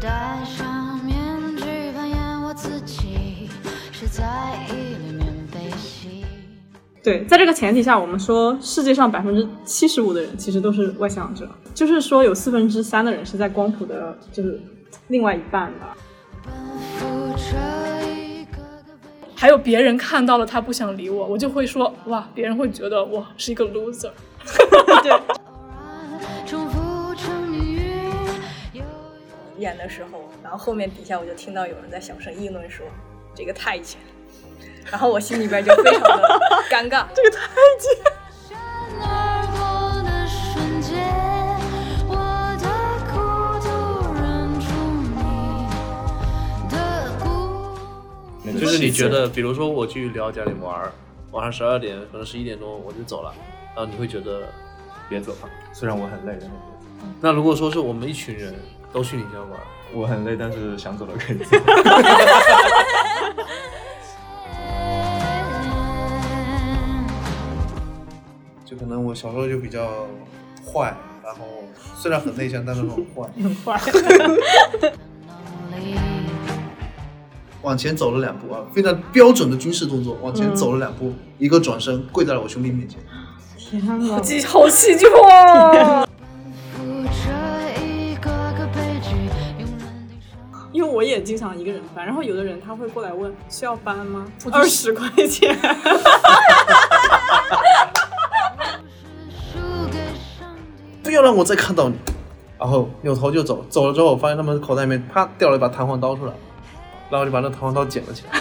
戴上面具扮演我自己，是在意里面悲喜？对，在这个前提下，我们说世界上百分之七十五的人其实都是外向者，就是说有四分之三的人是在光谱的，就是另外一半的。奔赴这一个个被还有别人看到了他不想理我，我就会说哇，别人会觉得我是一个 loser。重演的时候，然后后面底下我就听到有人在小声议论说这个太监，然后我心里边就非常的尴尬。这个太闪而过的瞬间，我的孤独认出你的孤。就是你觉得，比如说我去聊家里玩儿，晚上十二点可能十一点钟我就走了，然后你会觉得别走吧。虽然我很累，但是那如果说是我们一群人都去你家玩儿，我很累，但是想走了可以走。就可能我小时候就比较坏，然后虽然很内向，但是很坏。很坏。往前走了两步啊，非常标准的军事动作，往前走了两步，一个转身跪在了我兄弟面前。天哪！戏好戏剧化。因为我也经常一个人搬，然后有的人他会过来问需要搬吗？二十块钱。不要让我再看到你。然后扭头就走，走了之后，我发现他们口袋里面啪掉了一把弹簧刀出来，然后就把那弹簧刀捡了起来。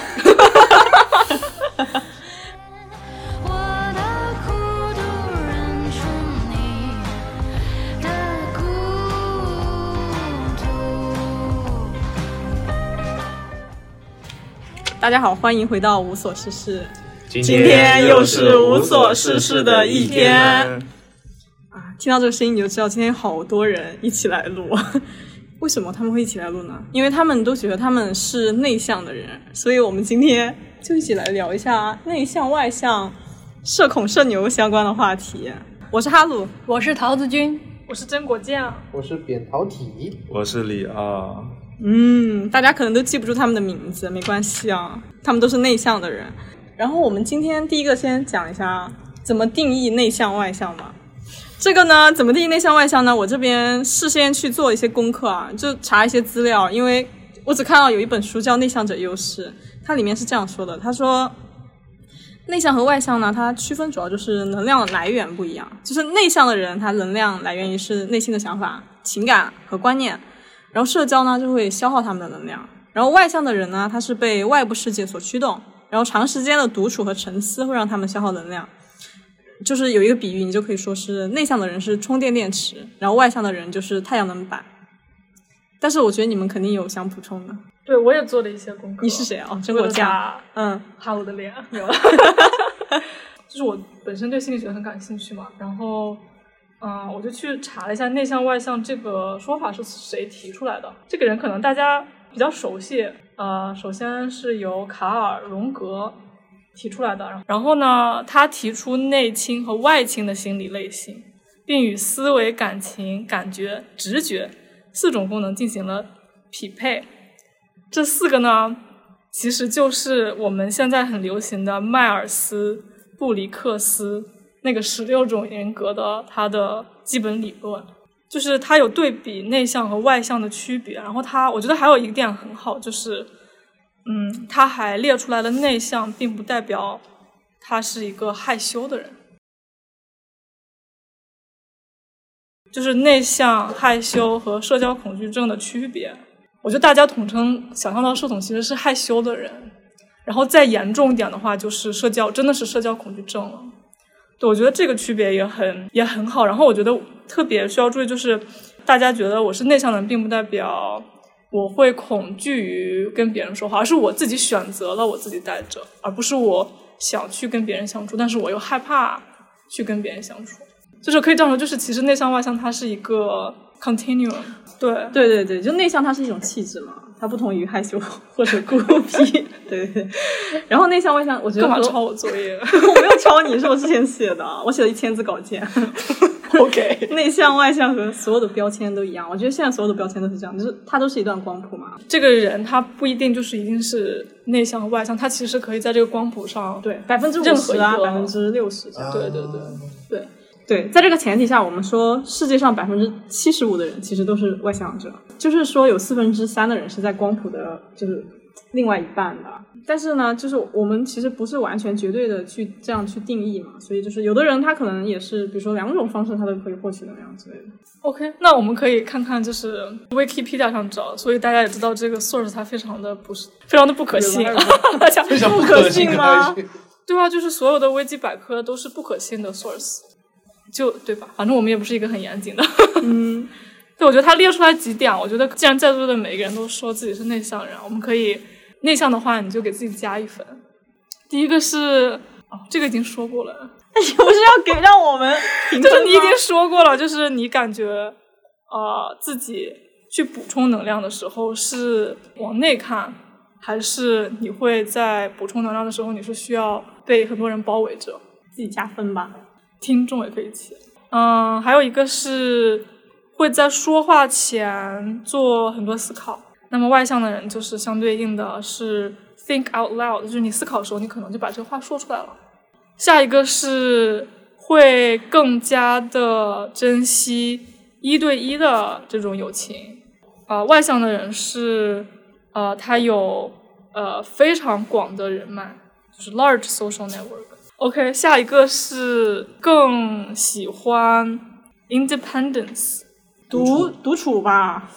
大家好，欢迎回到无所事事。今今天又是无所事事的一天啊！听到这个声音你就知道今天好多人一起来录。为什么他们会一起来录呢？因为他们都觉得他们是内向的人，所以我们今天就一起来聊一下内向外向、社恐社牛相关的话题。我是哈鲁，我是桃子君，我是真果酱，我是扁桃体，我是李啊，嗯，大家可能都记不住他们的名字，没关系啊，他们都是内向的人。然后我们今天第一个先讲一下怎么定义内向外向吧。这个呢，怎么定义内向外向呢？我这边事先去做一些功课啊，就查一些资料，因为我只看到有一本书叫《内向者优势》，它里面是这样说的：他说，内向和外向呢，它区分主要就是能量来源不一样。就是内向的人，他能量来源于是内心的想法、情感和观念，然后社交呢就会消耗他们的能量。然后外向的人呢，他是被外部世界所驱动，然后长时间的独处和沉思会让他们消耗能量。就是有一个比喻，你就可以说是内向的人是充电电池，然后外向的人就是太阳能板。但是我觉得你们肯定有想补充的。对我也做了一些功课。你是谁啊？哦，真为了果酱。打嗯，哈我的脸有了。就是我本身对心理学很感兴趣嘛，然后，嗯、我就去查了一下内向外向这个说法是谁提出来的。这个人可能大家比较熟悉，呃，首先是由卡尔荣格提出来的，然后呢，他提出内倾和外倾的心理类型，并与思维、感情、感觉、直觉四种功能进行了匹配。这四个呢，其实就是我们现在很流行的迈尔斯布里克斯那个十六种人格的它的基本理论，就是它有对比内向和外向的区别。然后它，我觉得还有一个点很好，就是，嗯，它还列出来了内向并不代表他是一个害羞的人，就是内向、害羞和社交恐惧症的区别。我觉得大家统称想象到社恐其实是害羞的人，然后再严重一点的话，就是社交真的是社交恐惧症了。对，我觉得这个区别也很也很好。然后我觉得特别需要注意，就是大家觉得我是内向的人，并不代表我会恐惧于跟别人说话，而是我自己选择了我自己待着，而不是我想去跟别人相处，但是我又害怕去跟别人相处。就是可以这样说，就是其实内向外向它是一个 continuum。对，对对对，就内向它是一种气质嘛，它不同于害羞或者孤僻。对对对。然后内向外向，我觉得和干嘛抄我作业？我没有抄你，是我之前写的，我写了一千字稿件。OK，内向外向和所有的标签都一样。我觉得现在所有的标签都是这样，就是它都是一段光谱嘛。这个人他不一定就是一定是内向和外向，他其实可以在这个光谱上对，百分之五十啊，百分之六十这样。对对对，对对，在这个前提下，我们说世界上百分之七十五的人其实都是外向者，就是说有四分之三的人是在光谱的，就是另外一半的。但是呢，就是我们其实不是完全绝对的去这样去定义嘛，所以就是有的人他可能也是，比如说两种方式他都可以获取能量之类的。OK，那我们可以看看就是 Wikipedia 上找，所以大家也知道这个 source 它非常的不是非常的不可信，大家非常不可可信信吗？对啊，就是所有的维基百科都是不可信的 source，就对吧？反正我们也不是一个很严谨的。嗯，对，我觉得他列出来几点，我觉得既然在座的每一个人都说自己是内向人，我们可以内向的话，你就给自己加一分。第一个是哦，这个已经说过了，不是要给让我们就是你已经说过了，就是你感觉呃自己去补充能量的时候是往内看，还是你会在补充能量的时候你是需要被很多人包围着？自己加分吧。听众也可以起。嗯，还有一个是会在说话前做很多思考。那么外向的人就是相对应的是 think out loud，就是你思考的时候，你可能就把这个话说出来了。下一个是会更加的珍惜一对一的这种友情。呃，外向的人是呃，他有呃非常广的人脉，就是 large social network。OK，下一个是更喜欢 independence，独独处吧，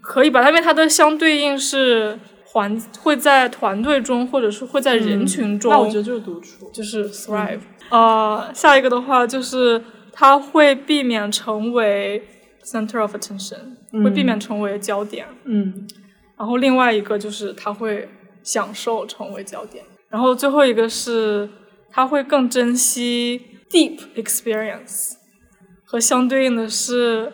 可以吧？因为它的相对应是环会在团队中，或者是会在人群中，那我觉得就是独处。就是 thrive。呃，下一个的话就是他会避免成为 center of attention，、会避免成为焦点。嗯，然后另外一个就是他会享受成为焦点，然后最后一个是他会更珍惜 deep experience，和相对应的是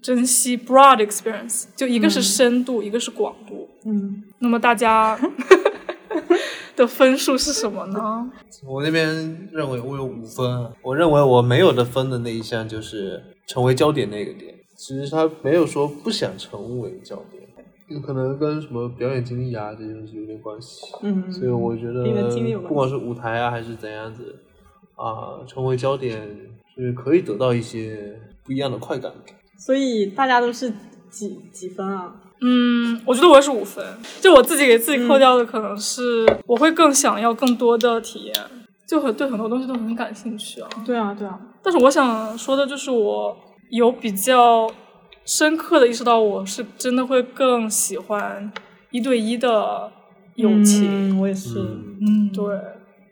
珍惜 broad experience，就一个是深度，一个是广度。嗯，那么大家 的分数是什么呢？我那边认为我有五分啊，我认为我没有的分的那一项就是成为焦点那个点。其实他没有说不想成为焦点，有可能跟什么表演经历啊这些东西有点关系。嗯所以我觉得不管是舞台啊还是怎样子啊，成为焦点是可以得到一些不一样的快感。所以大家都是几几分啊？嗯，我觉得我也是五分。就我自己给自己扣掉的，可能是我会更想要更多的体验，就很对很多东西都很感兴趣啊。对啊，对啊。但是我想说的就是，我有比较深刻的意识到，我是真的会更喜欢一对一的友情。嗯，我也是。嗯，对，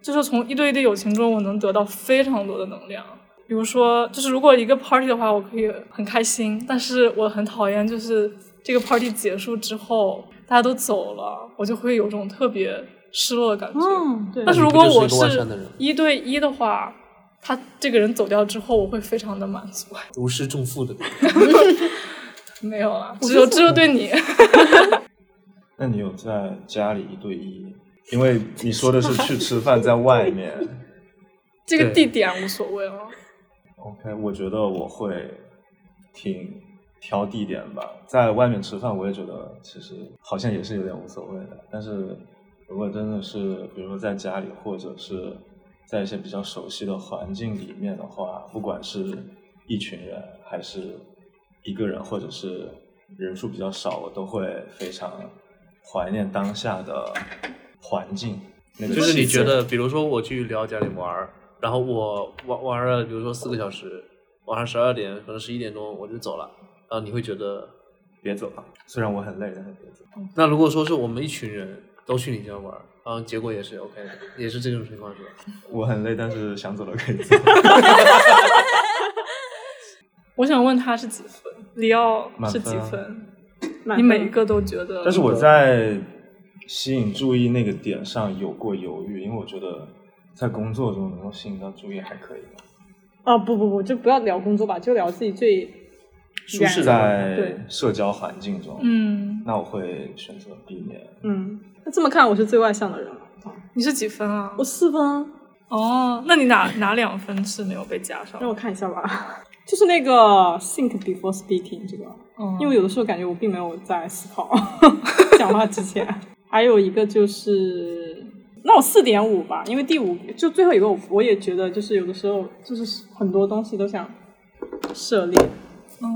就是从一对一的友情中，我能得到非常多的能量。比如说，就是如果一个 party 的话，我可以很开心，但是我很讨厌，就是这个 party 结束之后，大家都走了，我就会有种特别失落的感觉。嗯，对。但是如果我是一对一的话，他这个人走掉之后，我会非常的满足。如释重负的，没有啊，只有只有对你。那你有在家里一对一？因为你说的是去吃饭在外面。这个地点无所谓了。OK，我觉得我会挺挑地点吧。在外面吃饭，我也觉得其实好像也是有点无所谓的。但是如果真的是，比如说在家里，或者是在一些比较熟悉的环境里面的话，不管是一群人，还是一个人，或者是人数比较少，我都会非常怀念当下的环境。那个就是你觉得，比如说我去聊家里玩儿，然后我玩玩了，比如说四个小时，晚上十二点可能十一点钟我就走了，然后你会觉得，别走了，虽然我很累，但是别走。那如果说是我们一群人都去你家玩儿，然后结果也是 OK 的，也是这种情况是吧？我很累，但是想走了可以走。我想问他是几分？里奥是几分你每一个都觉得？但是我在吸引注意那个点上有过犹豫，因为我觉得在工作中能够吸引到注意还可以吧。啊，不不不，就不要聊工作吧，就聊自己最舒适在对社交环境中，嗯，那我会选择避免。嗯。那这么看，我是最外向的人了。你是几分啊我？四分啊，哦，那你哪哪两分是没有被加上让？我看一下吧。就是那个 think before speaking 这个，嗯因为有的时候感觉我并没有在思考 讲话之前。还有一个就是，那我四点五吧，因为第五就最后一个我我也觉得就是有的时候就是很多东西都想涉猎，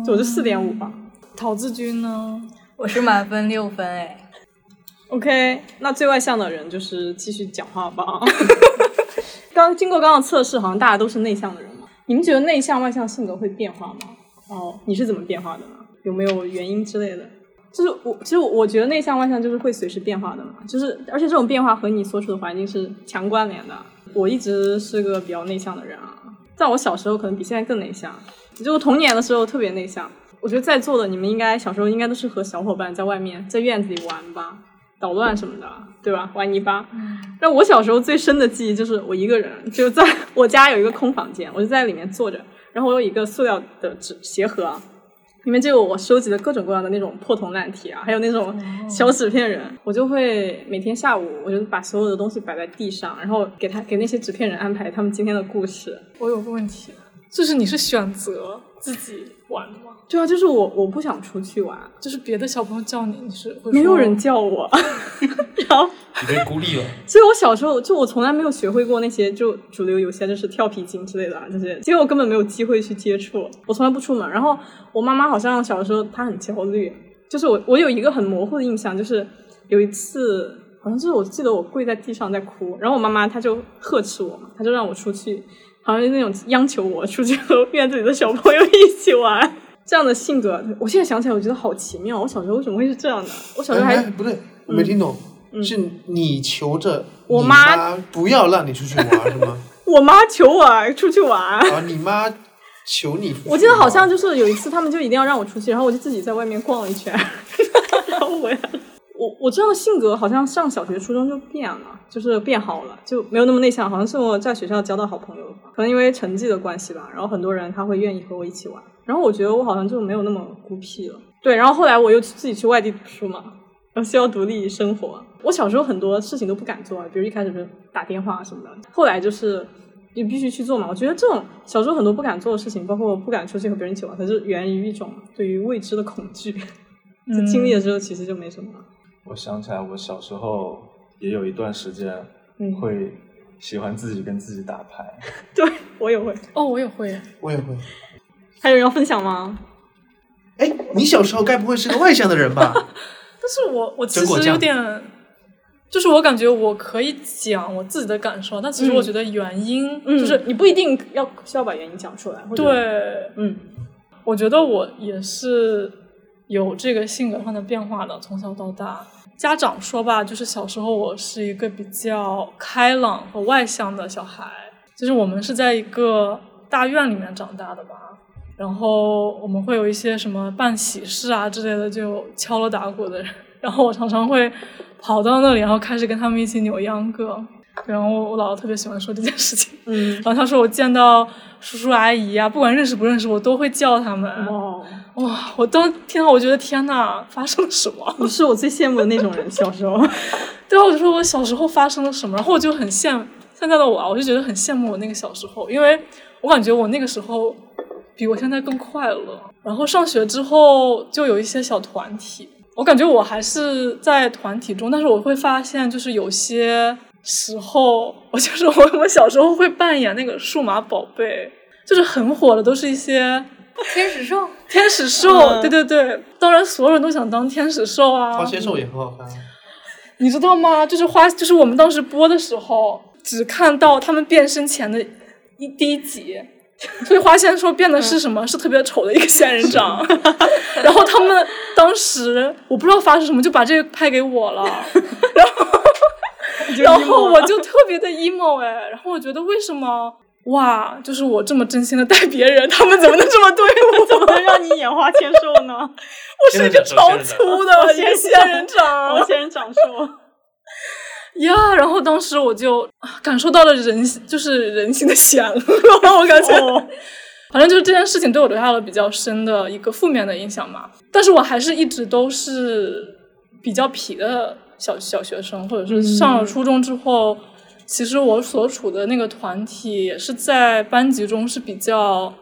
就我就四点五吧。陶志军呢？我是满分六分哎，OK，那最外向的人就是继续讲话吧。刚经过刚刚测试，好像大家都是内向的人嘛。你们觉得内向外向性格会变化吗？哦，你是怎么变化的呢？有没有原因之类的？就是我，其实我我觉得内向外向就是会随时变化的嘛，就是而且这种变化和你所处的环境是强关联的。我一直是个比较内向的人啊，在我小时候可能比现在更内向，就我童年的时候特别内向。我觉得在座的你们应该小时候应该都是和小伙伴在外面在院子里玩吧，捣乱什么的，对吧？玩泥巴。但我小时候最深的记忆就是我一个人就在 我家有一个空房间，我就在里面坐着，然后我有一个塑料的纸鞋盒啊，里面就有我收集的各种各样的那种破铜烂铁啊，还有那种小纸片人，我就会每天下午我就把所有的东西摆在地上，然后给他给那些纸片人安排他们今天的故事。我有个问题，就是你是选择自己玩吗？对啊，就是我我不想出去玩，就是别的小朋友叫你，你是会没有人叫我，然后你被孤立了。所以我小时候就我从来没有学会过那些就主流游戏啊，就是跳皮筋之类的啊这些，因为我根本没有机会去接触，我从来不出门。然后我妈妈好像小时候她很焦虑，就是我我有一个很模糊的印象，就是有一次好像就是我记得我跪在地上在哭，然后我妈妈她就呵斥我嘛，她就让我出去，好像是那种央求我出去和院子里的小朋友一起玩。这样的性格，我现在想起来，我觉得好奇妙。我小时候为什么会是这样的？我小时候还哎哎不对，我没听懂，是你求着我妈妈不要让你出去玩 是吗？我妈求我出去玩，啊，你妈求你出去。我记得好像就是有一次，他们就一定要让我出去，然后我就自己在外面逛了一圈，然后回来了。我我这样的性格好像上小学、初中就变了，就是变好了，就没有那么内向。好像是我在学校交到好朋友了吧，可能因为成绩的关系吧。然后很多人他会愿意和我一起玩，然后我觉得我好像就没有那么孤僻了。对，然后后来我又自己去外地读书嘛，然后需要独立生活。我小时候很多事情都不敢做，比如一开始是打电话什么的，后来就是你必须去做嘛。我觉得这种小时候很多不敢做的事情，包括不敢出去和别人一起玩，它是源于一种对于未知的恐惧。就经历了之后，其实就没什么了。我想起来，我小时候也有一段时间嗯会喜欢自己跟自己打牌。对我也会。哦，我也会。我也会。还有人要分享吗？哎，你小时候该不会是个外向的人吧？但是我我其实有点，就是我感觉我可以讲我自己的感受，但其实嗯我觉得原因、嗯，就是你不一定要需要把原因讲出来。或者，对，嗯我觉得我也是有这个性格上的变化的，从小到大。家长说吧，就是小时候我是一个比较开朗和外向的小孩，就是我们是在一个大院里面长大的吧。然后我们会有一些什么办喜事啊之类的，就敲锣打鼓的人。然后我常常会跑到那里，然后开始跟他们一起扭秧歌。然后我姥姥特别喜欢说这件事情。嗯，然后她说我见到叔叔阿姨啊，不管认识不认识，我都会叫他们。哇，哇！我当听到，我觉得天呐，发生了什么？你是我最羡慕的那种人。小时候，对啊，我就说我小时候发生了什么，然后我就很羡现在的我啊，我就觉得很羡慕我那个小时候，因为我感觉我那个时候比我现在更快乐。然后上学之后就有一些小团体，我感觉我还是在团体中，但是我会发现就是有些时候，我就是我我小时候会扮演那个数码宝贝，就是很火的，都是一些天使兽，天使兽，嗯对对对，当然所有人都想当天使兽啊。花仙兽也很好看。你知道吗？就是花，就是我们当时播的时候，只看到他们变身前的一第一集，所以花仙说变的是什么？是特别丑的一个仙人掌。然后他们当时我不知道发生什么，就把这个拍给我了，然后然后我就特别的 emo 哎，然后我觉得为什么？哇，就是我这么真心的待别人，他们怎么能这么对我？怎么能让你眼花千兽呢？我是一个超粗的一个仙人掌，仙人掌兽。呀然后当时我就啊感受到了人就是人性的险恶，我感觉，哦反正就是这件事情对我留下了比较深的一个负面的影响嘛。但是我还是一直都是比较皮的小小学生，或者是上了初中之后，其实我所处的那个团体也是在班级中是比较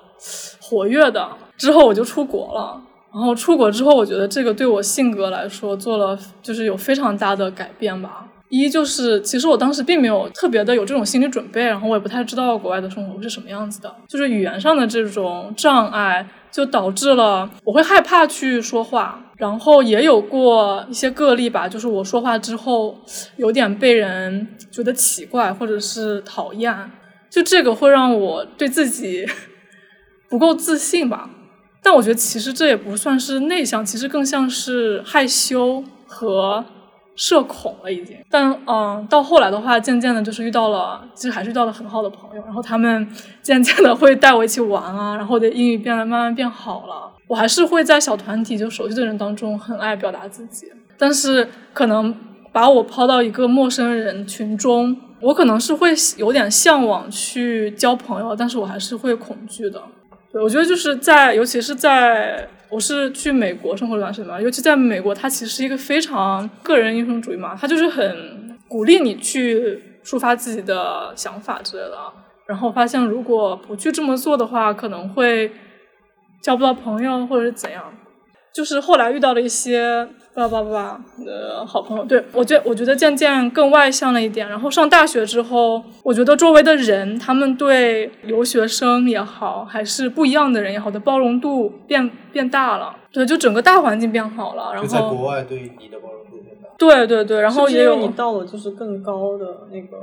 活跃的。之后我就出国了，然后出国之后，我觉得这个对我性格来说做了就是有非常大的改变吧。一就是，其实我当时并没有特别的有这种心理准备，然后我也不太知道国外的生活是什么样子的，就是语言上的这种障碍，就导致了我会害怕去说话。然后也有过一些个例吧，就是我说话之后有点被人觉得奇怪或者是讨厌，就这个会让我对自己 不够自信吧。但我觉得其实这也不算是内向，其实更像是害羞和社恐了已经。但嗯，到后来的话，渐渐的就是遇到了，其实还是遇到了很好的朋友，然后他们 渐渐的会带我一起玩啊，然后我的英语变得慢慢变好了。我还是会在小团体就熟悉的人当中很爱表达自己，但是可能把我抛到一个陌生人群中，我可能是会有点向往去交朋友，但是我还是会恐惧的。对，我觉得就是在，尤其是在我是去美国生活了一段时间嘛，尤其在美国，它其实是一个非常个人英雄主义嘛，它就是很鼓励你去抒发自己的想法之类的。然后发现如果不去这么做的话，可能会交不到朋友或者是怎样。就是后来遇到了一些叭叭叭的好朋友，对我觉我觉得渐渐更外向了一点。然后上大学之后，我觉得周围的人，他们对留学生也好，还是不一样的人也好的包容度变变大了。对，就整个大环境变好了。然后在国，外对你的包容度变大。对对对，然后也有你到了就是更高的那个，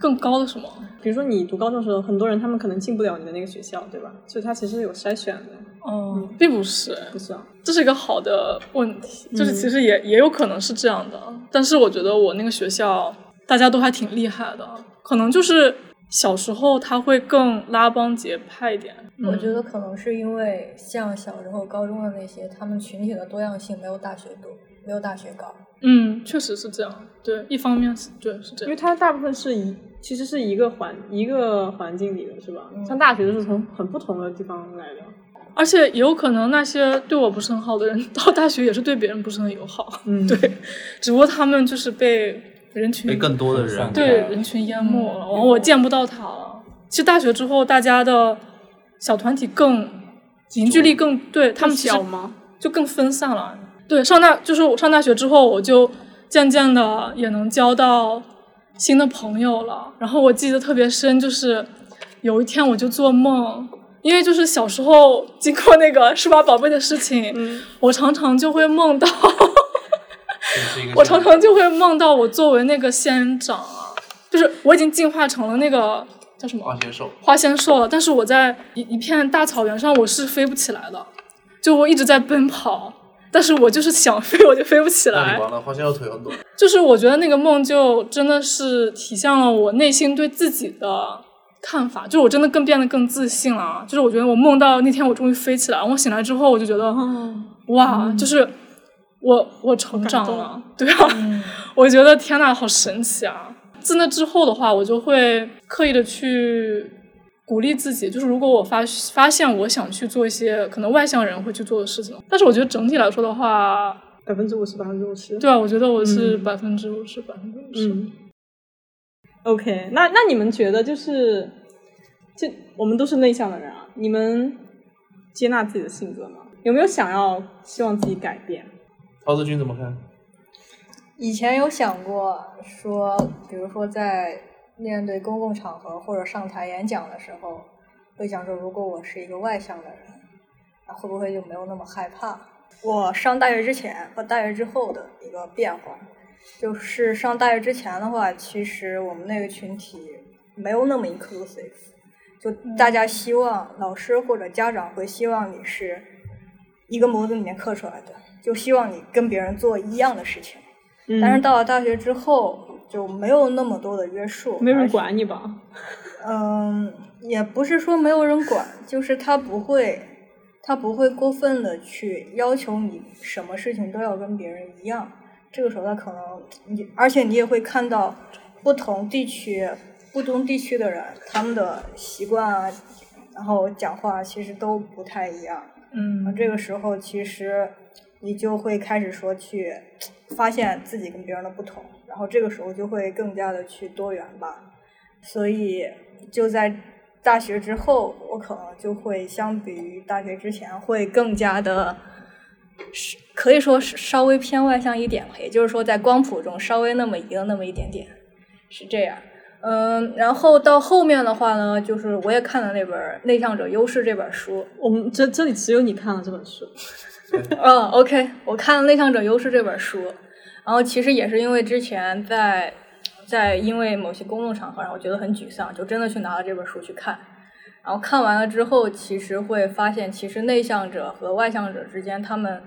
更高的什么？比如说你读高中的时候，很多人他们可能进不了你的那个学校，对吧？所以他其实有筛选的，哦、并不是，不是啊？这是一个好的问题，就是其实也、也有可能是这样的，但是我觉得我那个学校大家都还挺厉害的，可能就是小时候他会更拉帮结派一点。我觉得可能是因为像小时候、高中的那些，他们群体的多样性没有大学多，没有大学高。嗯，确实是这样。对，一方面是对是这样。因为它大部分是一其实是一个环一个环境里的，是吧？上大学都是从很不同的地方来的。而且也有可能那些对我不是很好的人，到大学也是对别人不是很友好。嗯 对，只不过他们就是被人群被更多的人对人群淹没了，然后我见不到他了。其实大学之后，大家的小团体更凝聚力更对他们小吗？就更分散了。对，上大就是我上大学之后，我就渐渐的也能交到新的朋友了。然后我记得特别深，就是有一天我就做梦，因为就是小时候经过那个数码宝贝的事情，我常常就会梦到。我常常就会梦到我作为那个仙人掌啊，就是我已经进化成了那个叫什么花仙兽，花仙兽了，但是我在一一片大草原上，我是飞不起来的，就我一直在奔跑，但是我就是想飞，我就飞不起来。那完了，花仙兽腿很短。就是我觉得那个梦就真的是体现了我内心对自己的看法，就是我真的更变得更自信了啊。就是我觉得我梦到那天我终于飞起来，我醒来之后我就觉得，哇，就是我我成长了，对啊，我觉得天呐，好神奇啊！自那之后的话，我就会刻意的去鼓励自己，就是如果我发发现我想去做一些可能外向人会去做的事情，但是我觉得整体来说的话，百分之五十，百分之五十。对啊，我觉得我是嗯百分之五十，百分之五十。嗯。OK，那那你们觉得就是，这我们都是内向的人啊，你们接纳自己的性格吗？有没有想要希望自己改变？陶子君怎么看？以前有想过说，比如说在面对公共场合或者上台演讲的时候，会想说，如果我是一个外向的人，那会不会就没有那么害怕？我上大学之前和大学之后的一个变化，就是上大学之前的话，其实我们那个群体没有那么 inclusive，就大家希望老师或者家长会希望你是一个模子里面刻出来的，就希望你跟别人做一样的事情。嗯但是到了大学之后，就没有那么多的约束，没有人管你吧？嗯，也不是说没有人管，就是他不会，他不会过分的去要求你什么事情都要跟别人一样。这个时候，他可能你，而且你也会看到不同地区、不同地区的人，他们的习惯啊，然后讲话其实都不太一样。嗯这个时候，其实你就会开始说去发现自己跟别人的不同，然后这个时候就会更加的去多元吧。所以就在大学之后，我可能就会相比于大学之前会更加的，是可以说是稍微偏外向一点吧，也就是说在光谱中稍微那么一个那么一点点，是这样。嗯，然后到后面的话呢，就是我也看了那本《内向者优势》这本书，我们这这里只有你看了这本书，嗯，OK，我看了《内向者优势》这本书，然后其实也是因为之前在在因为某些公众场合然后觉得很沮丧，就真的去拿了这本书去看，然后看完了之后，其实会发现，其实内向者和外向者之间，他们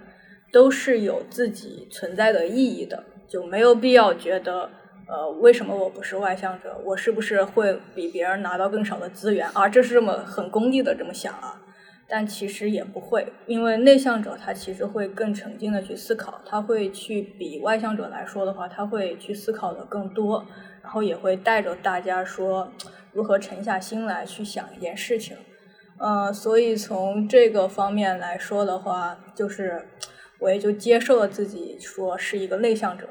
都是有自己存在的意义的，就没有必要觉得。呃，为什么我不是外向者？我是不是会比别人拿到更少的资源啊？这是这么很功利的这么想啊？但其实也不会，因为内向者他其实会更沉静的去思考，他会去比外向者来说的话，他会去思考的更多，然后也会带着大家说如何沉下心来去想一件事情。呃，所以从这个方面来说的话，就是我也就接受了自己说是一个内向者。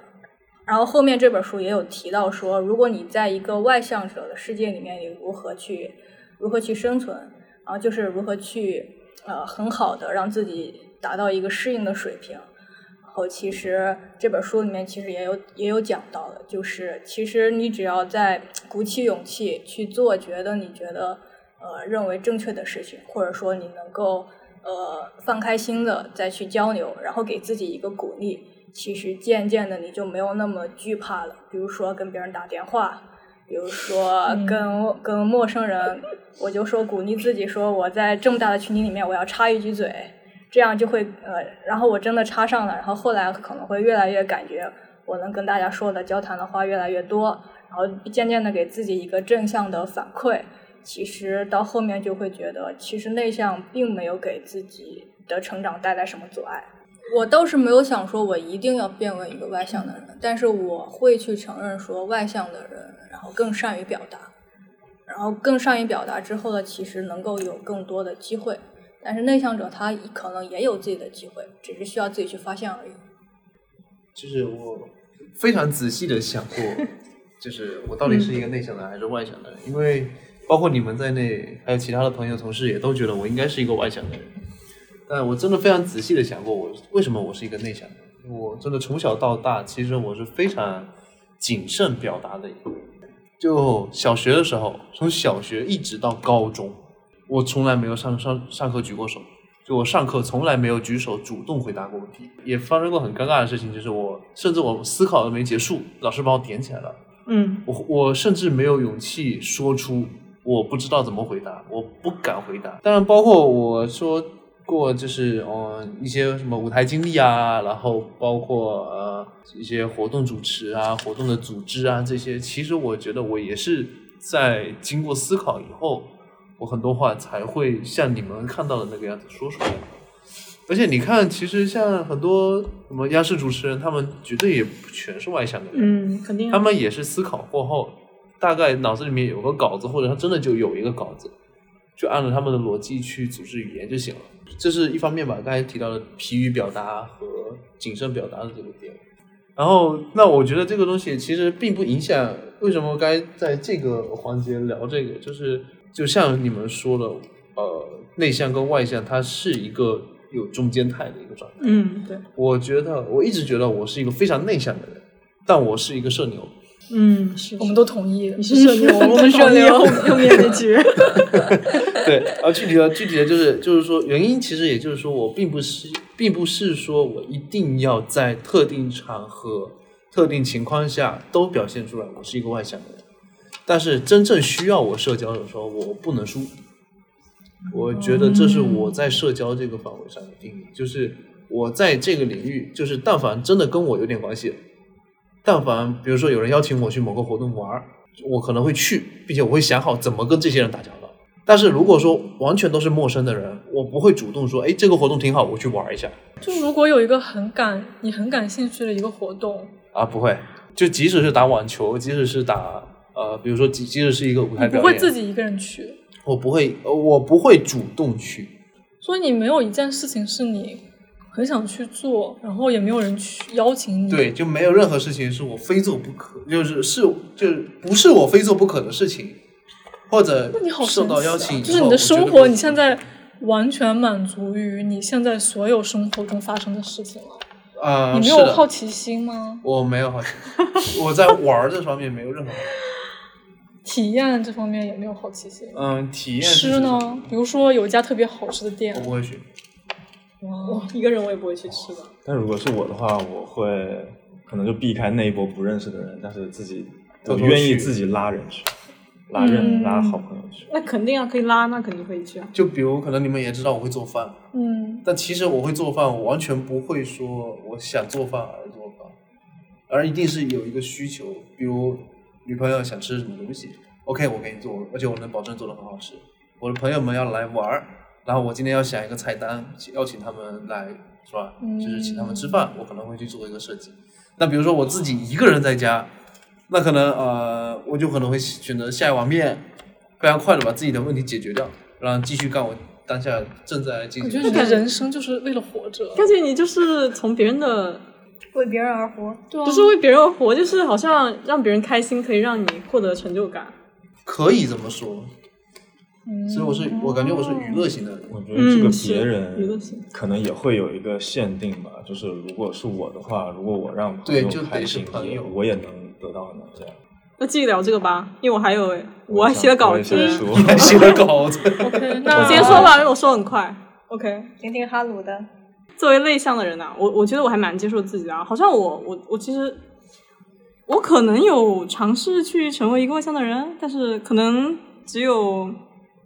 然后后面这本书也有提到说，如果你在一个外向者的世界里面，你如何去如何去生存，然后就是如何去呃很好的让自己达到一个适应的水平。然后其实这本书里面其实也有也有讲到的，就是其实你只要在鼓起勇气去做，觉得你觉得呃认为正确的事情，或者说你能够呃放开心的再去交流，然后给自己一个鼓励。其实渐渐的你就没有那么惧怕了。比如说跟别人打电话，比如说跟跟陌生人，我就说鼓励自己说我在这么大的群体里面我要插一句嘴，这样就会呃，然后我真的插上了，然后后来可能会越来越感觉我能跟大家说的交谈的话越来越多，然后渐渐的给自己一个正向的反馈。其实到后面就会觉得，其实内向并没有给自己的成长带来什么阻碍。我倒是没有想说，我一定要变为一个外向的人，但是我会去承认说，外向的人然后更善于表达，然后更善于表达之后呢，其实能够有更多的机会。但是内向者他可能也有自己的机会，只是需要自己去发现而已。就是我非常仔细的想过，就是我到底是一个内向的还是外向的人，因为包括你们在内，还有其他的朋友同事也都觉得我应该是一个外向的人。但我真的非常仔细的想过，我为什么我是一个内向的人？我真的从小到大，其实我是非常谨慎表达的一个人。就小学的时候，从小学一直到高中，我从来没有上上上课举过手。就我上课从来没有举手主动回答过问题。也发生过很尴尬的事情，就是我甚至我思考都没结束，老师把我点起来了。嗯，我我甚至没有勇气说出我不知道怎么回答，我不敢回答。当然，包括我说。过就是嗯一些什么舞台经历啊，然后包括呃一些活动主持啊、活动的组织啊这些，其实我觉得我也是在经过思考以后，我很多话才会像你们看到的那个样子说出来。而且你看，其实像很多什么央视主持人，他们绝对也不全是外向的人，嗯，肯定，他们也是思考过后，大概脑子里面有个稿子，或者他真的就有一个稿子。就按照他们的逻辑去组织语言就行了，这是一方面吧。刚才提到的疲于表达和谨慎表达的这个点，然后那我觉得这个东西其实并不影响。为什么该在这个环节聊这个？就是就像你们说的，呃，内向跟外向，它是一个有中间态的一个状态。嗯，对。我觉得我一直觉得我是一个非常内向的人，但我是一个社牛。嗯，是，我们都同意。你是 社牛，我们社牛后面那句。对，啊，具体的具体的就是就是说，原因其实也就是说我并不是，并不是说我一定要在特定场合、特定情况下都表现出来我是一个外向的人，但是真正需要我社交的时候，我不能输。我觉得这是我在社交这个范围上的定义，就是我在这个领域，就是但凡真的跟我有点关系。但凡比如说有人邀请我去某个活动玩我可能会去，并且我会想好怎么跟这些人打交道。但是如果说完全都是陌生的人，我不会主动说，哎，这个活动挺好，我去玩一下。就如果有一个很感你很感兴趣的一个活动啊，不会，就即使是打网球，即使是打呃，比如说即即使是一个舞台表演，不会自己一个人去。我不会，我不会主动去。所以你没有一件事情是你。很想去做，然后也没有人去邀请你。对，就没有任何事情是我非做不可，就是是就是不是我非做不可的事情。或者你好受到邀请就是你的生活，你现在完全满足于你现在所有生活中发生的事情了。啊、你没有好奇心吗？我没有好奇，我在玩儿这方面没有任何好奇。体验这方面也没有好奇心。嗯，体验吃呢？比如说有一家特别好吃的店我，不会去。哇，一个人我也不会去吃的。但如果是我的话，我会可能就避开那一波不认识的人，但是自己我愿意自己拉人去，拉人、嗯拉好朋友去。那肯定啊，可以拉，那肯定可以去啊。就比如可能你们也知道我会做饭，嗯，但其实我会做饭，我完全不会说我想做饭而做饭，而一定是有一个需求，比如女朋友想吃什么东西，OK，我给你做，而且我能保证做的很好吃。我的朋友们要来玩儿，然后我今天要想一个菜单，邀请他们来，是吧？就是请他们吃饭，我可能会去做一个设计。那比如说我自己一个人在家，那可能呃，我就可能会选择下一碗面，非常快的把自己的问题解决掉，然后继续干我当下正在进我行的事情。觉得你的人生就是为了活着。感觉你就是从别人的，为别人而活。对啊，不是为别人而活，就是好像让别人开心，可以让你获得成就感。可以这么说，所以我是我感觉我是娱乐型的人。我觉得这个别人可能也会有一个限定吧，就是如果是我的话，如果我让朋友对就得开心，是朋友我也能得到很多这样。那继续聊这个吧，因为我还有我 还写了稿子我也想。说还写了稿子，OK，那我先说吧，因为我说很快。OK，听听哈鲁的，作为内向的人呢、我我觉得我还蛮接受自己的啊。好像我我我其实我可能有尝试去成为一个外向的人，但是可能只有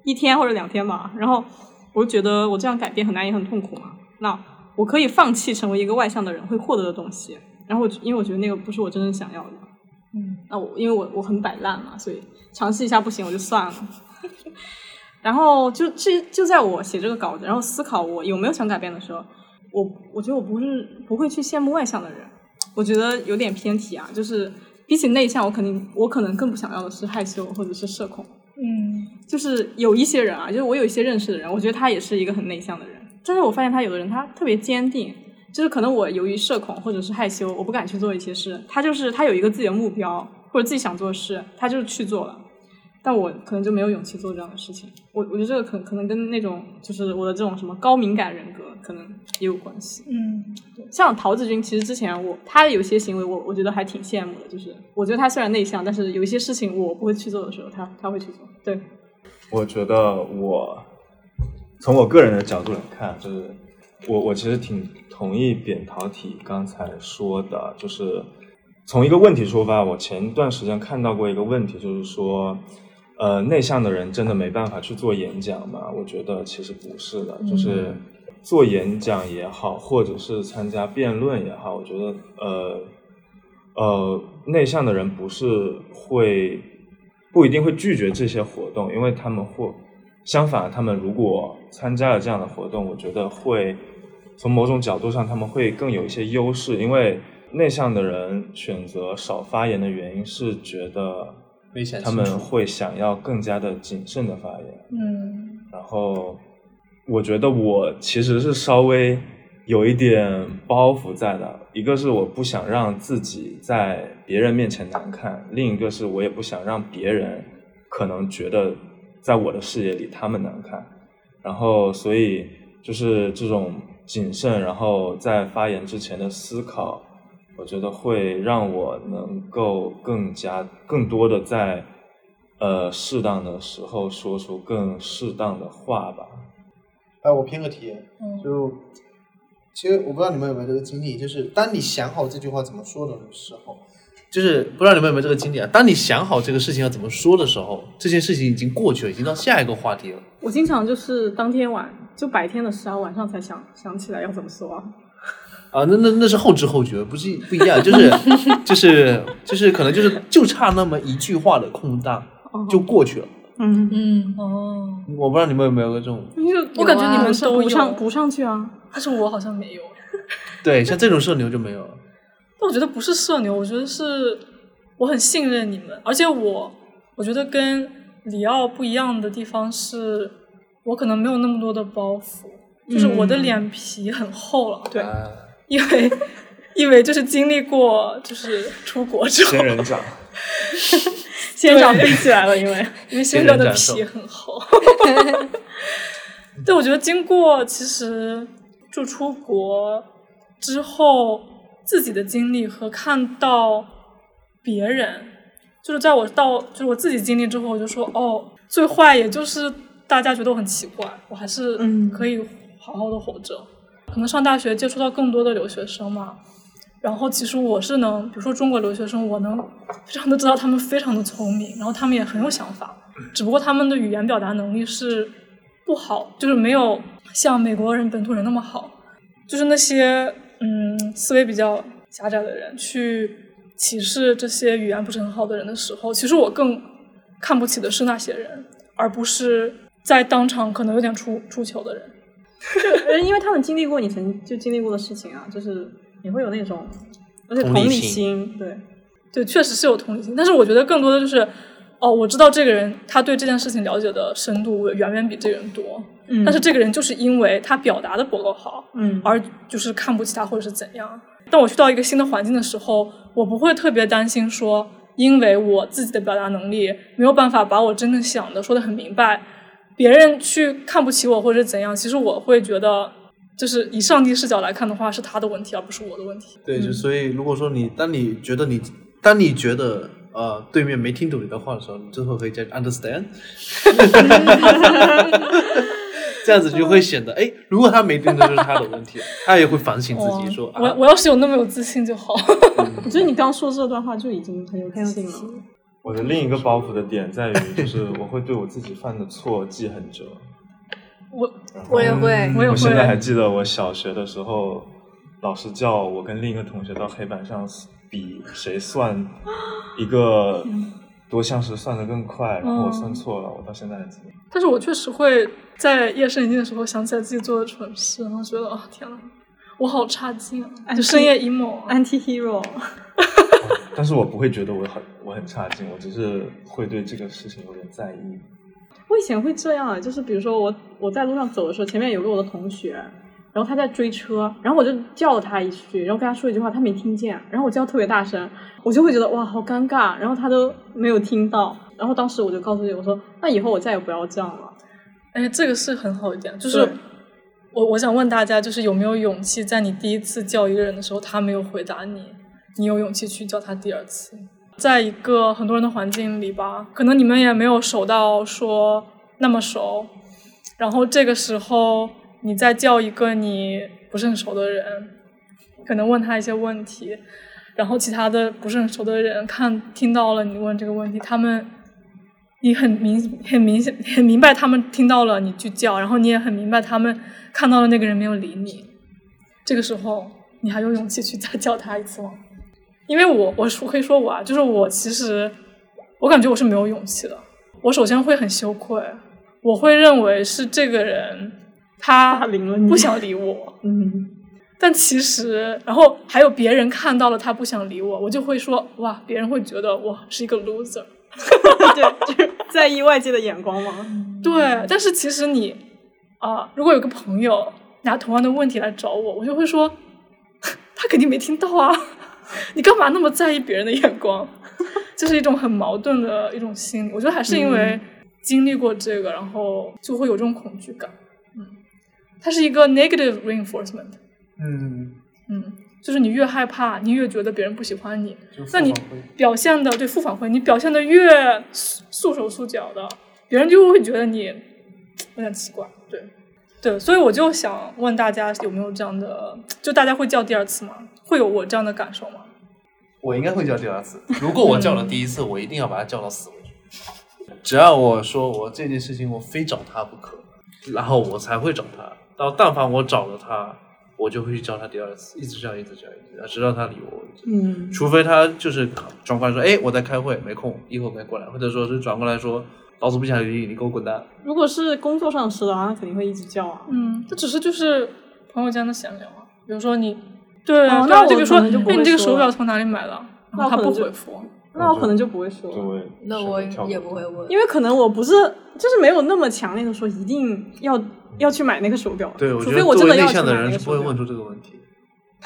一天或者两天吧。然后我就觉得我这样改变很难也很痛苦嘛。那我可以放弃成为一个外向的人会获得的东西，然后我因为我觉得那个不是我真正想要的。嗯，那我因为我我很摆烂嘛，所以尝试一下不行我就算了。然后就这就在我写这个稿子，然后思考我有没有想改变的时候，我我觉得我不是不会去羡慕外向的人，我觉得有点偏题啊。就是比起内向，我肯定我可能更不想要的是害羞或者是社恐。嗯就是有一些人啊，就是我有一些认识的人，我觉得他也是一个很内向的人，但是我发现他有的人他特别坚定，就是可能我由于社恐或者是害羞，我不敢去做一些事，他就是他有一个自己的目标或者自己想做的事，他就是去做了，但我可能就没有勇气做这样的事情。我我觉得这个可可能跟那种就是我的这种什么高敏感人格可能也有关系。嗯像陶子君，其实之前我他有些行为我，我觉得还挺羡慕的。就是我觉得他虽然内向，但是有一些事情我不会去做的时候，他他会去做。对，我觉得我从我个人的角度来看，就是我我其实挺同意扁桃体刚才说的，就是从一个问题出发，我前段时间看到过一个问题，就是说，呃，内向的人真的没办法去做演讲吗？我觉得其实不是的，就是做演讲也好，或者是参加辩论也好，我觉得呃呃，内向的人不是会不一定会拒绝这些活动，因为他们会相反，他们如果参加了这样的活动，我觉得会从某种角度上他们会更有一些优势，因为内向的人选择少发言的原因是觉得他们会想要更加的谨慎的发言，嗯。然后我觉得我其实是稍微有一点包袱在的，一个是我不想让自己在别人面前难看，另一个是我也不想让别人可能觉得在我的视野里他们难看，然后所以就是这种谨慎，然后在发言之前的思考，我觉得会让我能够更加更多的在呃适当的时候说出更适当的话吧。哎，我偏个题，嗯就其实我不知道你们有没有这个经历，就是当你想好这句话怎么说的时候，就是不知道你们有没有这个经历啊？当你想好这个事情要怎么说的时候，这件事情已经过去了，已经到下一个话题了。我经常就是当天晚就白天的事啊，晚上才想想起来要怎么说啊。啊，那那那是后知后觉，不是不一样，就是 就是就是可能就是就差那么一句话的空档就过去了。嗯，嗯哦，我不知道你们有没有过这种，我感觉你们是都有补上补上去啊。但是我好像没有。对，像这种社牛就没有了。但我觉得不是社牛，我觉得是我很信任你们，而且我我觉得跟里奥不一样的地方是，我可能没有那么多的包袱，就是我的脸皮很厚了，对，啊 因为因为就是经历过就是出国之后仙，人掌，仙人掌飞起来了，因为因为仙人掌的皮很厚。对，我觉得经过其实就出国之后自己的经历和看到别人，就是在我到就是我自己经历之后，我就说哦，最坏也就是大家觉得我很奇怪，我还是嗯可以好好的活着。可能上大学接触到更多的留学生嘛，然后其实我是能，比如说中国留学生，我能非常的知道他们非常的聪明，然后他们也很有想法，只不过他们的语言表达能力是不好，就是没有像美国人本土人那么好，就是那些嗯思维比较狭窄的人去歧视这些语言不是很好的人的时候，其实我更看不起的是那些人，而不是在当场可能有点出出糗的人。就 因为他们经历过你曾就经历过的事情啊，就是你会有那种，而且同理心心，对，对，确实是有同理心，但是我觉得更多的就是，哦，我知道这个人他对这件事情了解的深度远远比这个人多，嗯但是这个人就是因为他表达的不够好，嗯而就是看不起他或者是怎样。当我去到一个新的环境的时候，我不会特别担心说，因为我自己的表达能力没有办法把我真正想的说的很明白，别人去看不起我或者怎样，其实我会觉得，就是以上帝视角来看的话，是他的问题，而不是我的问题。对，就所以如果说你当你觉得你当你觉得呃对面没听懂你的话的时候，你最后可以加 understand，这样子就会显得 哎，如果他没听懂就是他的问题，他也会反省自己说啊，我我要是有那么有自信就好。我觉得你刚说这段话就已经很有自信了。我的另一个包袱的点在于，就是我会对我自己犯的错记很久。我我也会，我也我现在还，记得我小学的时候，老师叫我跟另一个同学到黑板上比谁算一个 多项式算的更快，然后我算错了，我到现在还记得。但是我确实会在夜深人静的时候想起来自己做的蠢事，然后觉得哦、天呐，我好差劲啊！就深夜 emo 啊。Anti hero，但是我不会觉得我很我很差劲，我只是会对这个事情有点在意。我以前会这样，就是比如说我我在路上走的时候，前面有个我的同学，然后他在追车，然后我就叫了他一句，然后跟他说一句话，他没听见，然后我叫特别大声，我就会觉得哇好尴尬，然后他都没有听到，然后当时我就告诉自己，我说那以后我再也不要这样了。哎，这个是很好一点，就是我我想问大家，就是有没有勇气在你第一次叫一个人的时候，他没有回答你，你有勇气去叫他第二次？在一个很多人的环境里吧，可能你们也没有熟到说那么熟，然后这个时候你再叫一个你不是很熟的人，可能问他一些问题，然后其他的不是很熟的人看听到了你问这个问题，他们你很明很明显很明白他们听到了你去叫，然后你也很明白他们看到了那个人没有理你，这个时候你还有勇气去再叫他一次吗？因为我我我可以说我啊，就是我其实我感觉我是没有勇气的。我首先会很羞愧，我会认为是这个人他不想理我，嗯，但其实然后还有别人看到了他不想理我，我就会说哇，别人会觉得我是一个 loser。对，就在意外界的眼光吗。对，但是其实你啊、如果有个朋友拿同样的问题来找我，我就会说，他肯定没听到啊，你干嘛那么在意别人的眼光？这是一种很矛盾的一种心理。我觉得还是因为经历过这个，然后就会有这种恐惧感。嗯，它是一个 negative reinforcement。嗯，嗯，就是你越害怕，你越觉得别人不喜欢你，那你表现的对负反馈，你表现的越束束手束脚的，别人就会觉得你有点奇怪。对，对，所以我就想问大家有没有这样的，就大家会叫第二次吗？会有我这样的感受吗？我应该会叫第二次。如果我叫了第一次，我一定要把他叫到死为止。只要我说我这件事情我非找他不可，然后我才会找他。到但凡我找了他，我就会去叫他第二次，一直叫，一直叫，一直叫，直到他理我为止。嗯，除非他就是转过来说，哎，我在开会，没空，一会儿再过来，或者说是转过来说，老子不想理你，你给我滚蛋。如果是工作上的事的话，那肯定会一直叫啊。嗯，这只是就是朋友间的闲聊啊。比如说你，对，那我就比如说，可能就不哎，你这个手表从哪里买的？然后他那我可能就不回复。那我可能就不会说，那我也不会问。因为可能我不是就是没有那么强烈的说一定要要去买那个手表，对，我除觉得作非我真的要去为内向的买那个手表人是不会问。出这个问题，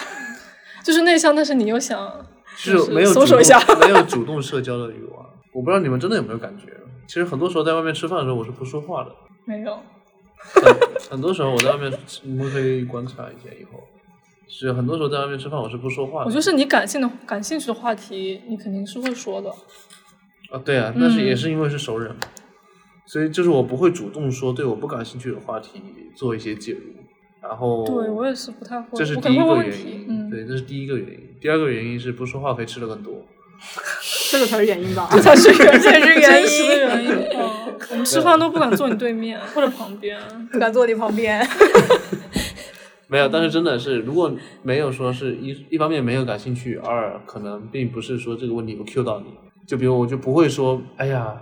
就是内向，但是你又想 就是没有一下，没有主动社交的欲望。我不知道你们真的有没有感觉，其实很多时候在外面吃饭的时候我是不说话的，没有，很很多时候我在外面，你们可以观察一下以后，是很多时候在外面吃饭我是不说话的。我觉得是你感兴的感兴趣的话题，你肯定是会说的。啊，对啊，但是也嗯是因为是熟人，所以就是我不会主动说对我不感兴趣的话题做一些介入，然后对我也是不太会，这是我可能会第一个原问问题因，，嗯，对，这是第一个原因。第二个原因是不说话可以吃的更多。这个才是原因吧？这才是原这是原真实的因原因。嗯，我们吃饭都不敢坐你对面 或者旁边。不敢坐你旁边。没有，但是真的是，如果没有说是一一方面没有感兴趣，二可能并不是说这个问题我 Q 到你，就比如我就不会说，哎呀，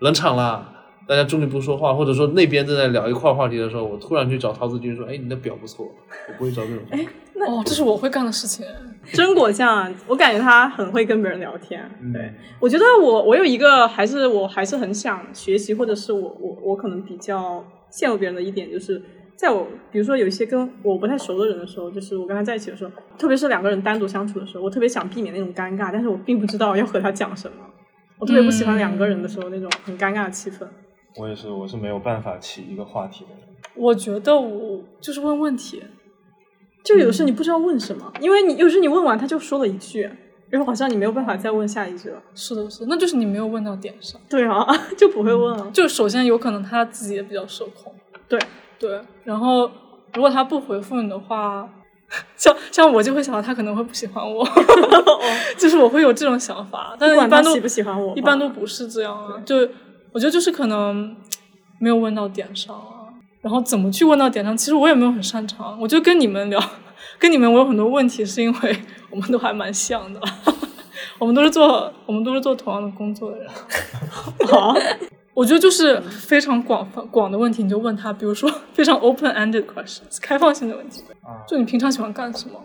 冷场啦，大家终于不说话，或者说那边正在聊一块话题的时候，我突然去找陶子君说，哎，你的表不错，我不会找这种。哎，哦，这是我会干的事情。真果酱，我感觉他很会跟别人聊天。嗯对，我觉得我我有一个还是我还是很想学习，或者是我我我可能比较羡慕别人的一点，就是在我比如说有一些跟我不太熟的人的时候，就是我跟他在一起的时候，特别是两个人单独相处的时候，我特别想避免那种尴尬，但是我并不知道要和他讲什么。我特别不喜欢两个人的时候那种很尴尬的气氛。我也是，我是没有办法起一个话题的人。我觉得我就是问问题，就有的时候你不知道问什么，因为你有时候你问完他就说了一句，然后好像你没有办法再问下一句了。是的，是的，那就是你没有问到点上。对啊，就不会问了。就首先有可能他自己也比较社恐，对，对，然后如果他不回复你的话，像像我就会想到他可能会不喜欢我，就是我会有这种想法，但是一般都喜不喜欢我，一般都不是这样啊。就我觉得就是可能没有问到点上啊，然后怎么去问到点上，其实我也没有很擅长。我就跟你们聊，跟你们我有很多问题，是因为我们都还蛮像的，我们都是做我们都是做同样的工作的人。好。我觉得就是非常广泛广的问题，你就问他，比如说 非常 open-ended questions，开放性的问题，就你平常喜欢干什么？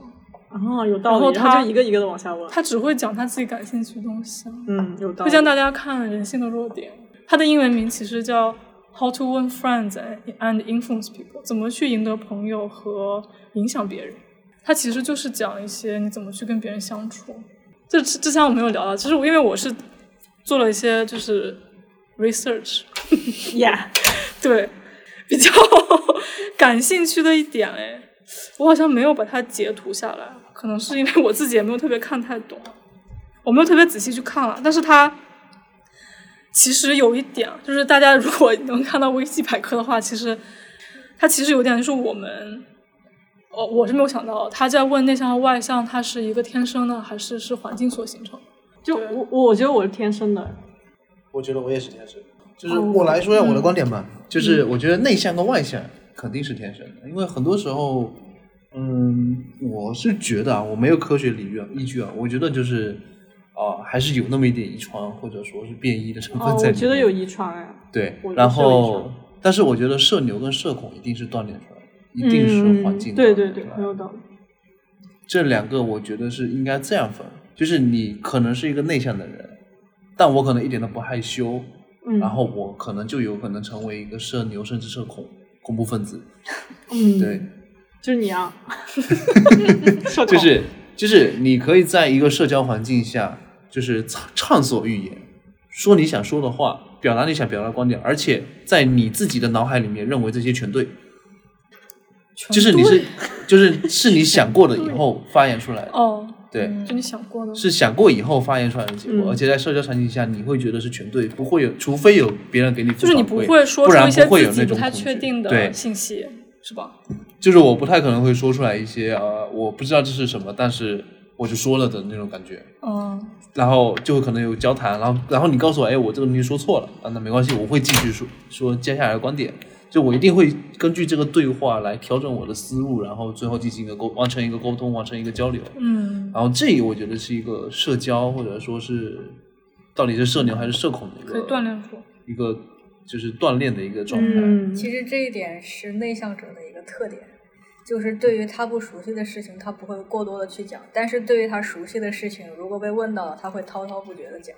哦，有道理。然后他就一个一个的往下问。他只会讲他自己感兴趣的东西啊。嗯，有道理。会向大家看人性的弱点。他的英文名其实叫 How to Win Friends and Influence People，怎么去赢得朋友和影响别人。他其实就是讲一些你怎么去跟别人相处。这之前我没有聊到，其实我因为我是做了一些就是 research，Yeah，对，比较 感兴趣的一点，哎，我好像没有把它截图下来，可能是因为我自己也没有特别看太懂，我没有特别仔细去看了。但是它其实有一点，就是大家如果能看到维基百科的话，其实它其实有点就是我们，哦，我是没有想到，他在问内向和外向，它是一个天生的，还是是环境所形成的？就我我觉得我是天生的。我觉得我也是天生的，就是我来说一下我的观点吧，就是我觉得内向跟外向肯定是天生的，因为很多时候，嗯，我是觉得啊，我没有科学理据啊依据啊，我觉得就是啊、还是有那么一点遗传或者说是变异的成分哦，在里面。我觉得有遗传哎。对，然后但是我觉得社牛跟社恐一定是锻炼出来的，一定是环境、嗯。对对对，很有道理。这两个我觉得是应该这样分，就是你可能是一个内向的人，但我可能一点都不害羞，嗯，然后我可能就有可能成为一个社牛甚至社恐恐怖分子。嗯，对，就是你啊，就是就是你可以在一个社交环境下，就是畅畅所欲言，说你想说的话，表达你想表达的观点，而且在你自己的脑海里面认为这些全对，就是你是就是是你想过的以后发言出来的，哦，对。就你想过的，是想过以后发言出来的结果，嗯而且在社交场景下，你会觉得是全对，不会有，除非有别人给你就是你不会说出一些不会有那自己不太确定的，信息，是吧？就是我不太可能会说出来一些呃，我不知道这是什么，但是我就说了的那种感觉，嗯，然后就会可能有交谈，然后然后你告诉我，哎，我这个东西说错了，啊，那没关系，我会继续说说接下来的观点，就我一定会根据这个对话来调整我的思路，然后最后进行一个沟，完成一个沟通，完成一个交流，嗯，然后这个我觉得是一个社交或者说是到底是社牛还是社恐的一个可以锻炼出。一个就是锻炼的一个状态。嗯，其实这一点是内向者的一个特点，就是对于他不熟悉的事情，他不会过多的去讲；但是对于他熟悉的事情，如果被问到了，他会滔滔不绝的讲。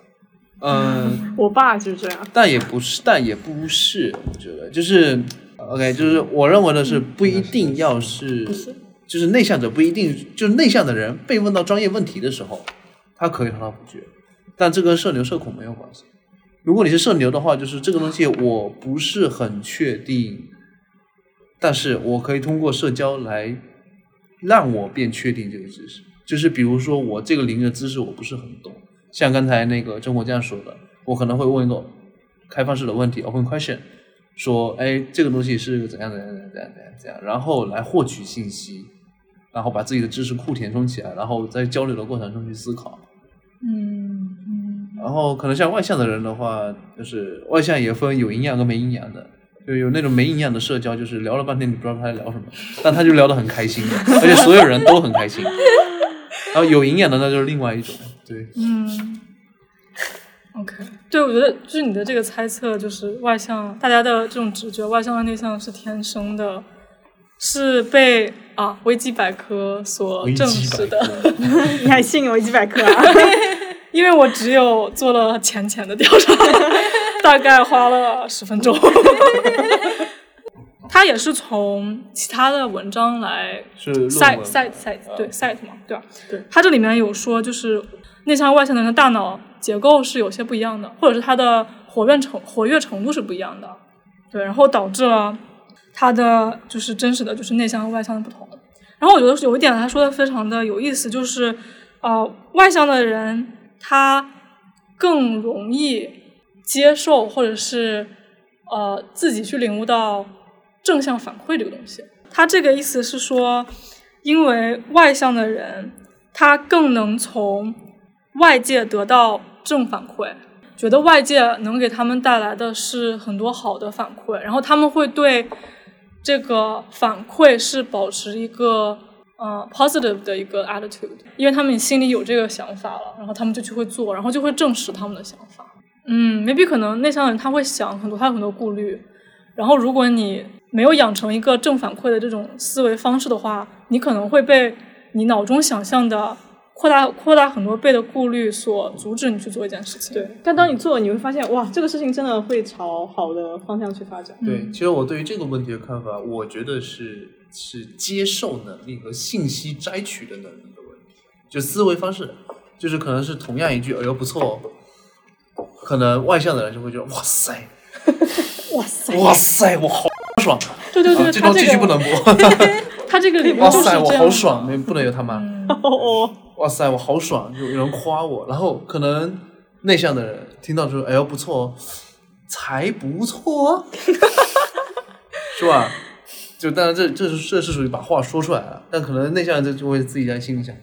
嗯，我爸就是这样。但也不是，但也不是，我觉得就是 OK，就是我认为的是不一定要是，就是内向者不一定，就是内向的人被问到专业问题的时候，他可以滔滔不绝，但这跟社牛社恐没有关系。如果你是社牛的话，就是这个东西我不是很确定，但是我可以通过社交来让我变确定这个知识。就是比如说我这个领域的知识我不是很懂，像刚才那个中国这样说的，我可能会问一个开放式的问题 （open question），说，哎，这个东西是怎样怎样怎样怎样怎样怎样，然后来获取信息，然后把自己的知识库填充起来，然后在交流的过程中去思考。嗯嗯然后可能像外向的人的话，就是外向也分有营养跟没营养的，就有那种没营养的社交，就是聊了半天你不知道他在聊什么，但他就聊得很开心，而且所有人都很开心。然后有营养的那就是另外一种，对，嗯，OK，对，我觉得就是你的这个猜测，就是外向，大家的这种直觉，外向和内向是天生的，是被啊维基百科所证实的。你还信维基百科啊？因为我只有做了浅浅的调查，大概花了十分钟。他也是从其他的文章来是论 cite 文 cite site 对 site 嘛，对吧？对，他这里面有说，就是内向外向的人的大脑结构是有些不一样的，或者是他的活跃程活跃程度是不一样的，对，然后导致了他的就是真实的就是内向和外向的不同。然后我觉得有一点他说的非常的有意思，就是呃，外向的人他更容易接受或者是呃自己去领悟到正向反馈这个东西。他这个意思是说，因为外向的人他更能从外界得到正反馈，觉得外界能给他们带来的是很多好的反馈，然后他们会对这个反馈是保持一个呃 positive 的一个 attitude，因为他们心里有这个想法了，然后他们就去会做，然后就会证实他们的想法。嗯，maybe 可能内向的人他会想很多，他有很多顾虑，然后如果你没有养成一个正反馈的这种思维方式的话，你可能会被你脑中想象的扩大扩大很多倍的顾虑所阻止你去做一件事情。对，但当你做了，你会发现，哇，这个事情真的会朝好的方向去发展。对，其实我对于这个问题的看法，我觉得是是接受能力和信息摘取的能力的问题，就思维方式，就是可能是同样一句“哎呦不错”，可能外向的人就会觉得“哇塞，哇塞，哇塞，我好爽”，对对对，啊这段 他这个继续不能播。他这个里面哇就是塞，我好爽，没不能有他妈。哦，哇塞，我好爽，有有人夸我，然后可能内向的人听到说，哎呦不错哦，才不错哦，是吧？就当然这这是这是属于把话说出来了，但可能内向人就就会自己在心里想，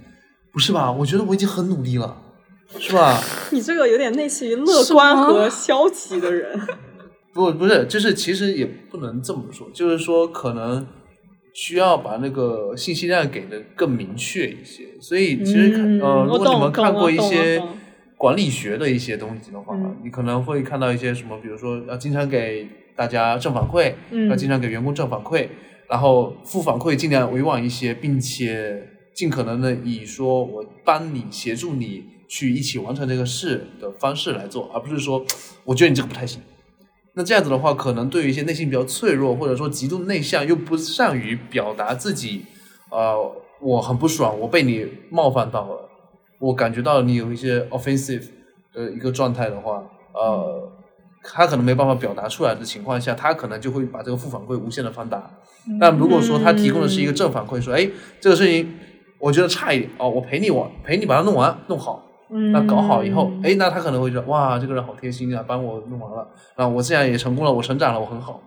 不是吧？我觉得我已经很努力了，是吧？你这个有点类似于乐观和消极的人。不不是，就是其实也不能这么说，就是说可能需要把那个信息量给的更明确一些。所以其实呃，如果你们看过一些管理学的一些东西的话，嗯你可能会看到一些什么，比如说要经常给大家正反馈，嗯要经常给员工正反馈，然后负反馈尽量委婉一些，并且尽可能的以说我帮你协助你去一起完成这个事的方式来做，而不是说我觉得你这个不太行。那这样子的话，可能对于一些内心比较脆弱，或者说极度内向又不善于表达自己，呃，我很不爽，我被你冒犯到了，我感觉到你有一些 offensive 的一个状态的话，呃，他可能没办法表达出来的情况下，他可能就会把这个负反馈无限的放大。但如果说他提供的是一个正反馈，说，哎，这个事情我觉得差一点哦，我陪你玩，陪你把它弄完，弄好。那搞好以后，哎，那他可能会觉得哇，这个人好贴心啊，帮我弄完了，那我这样也成功了，我成长了，我很好，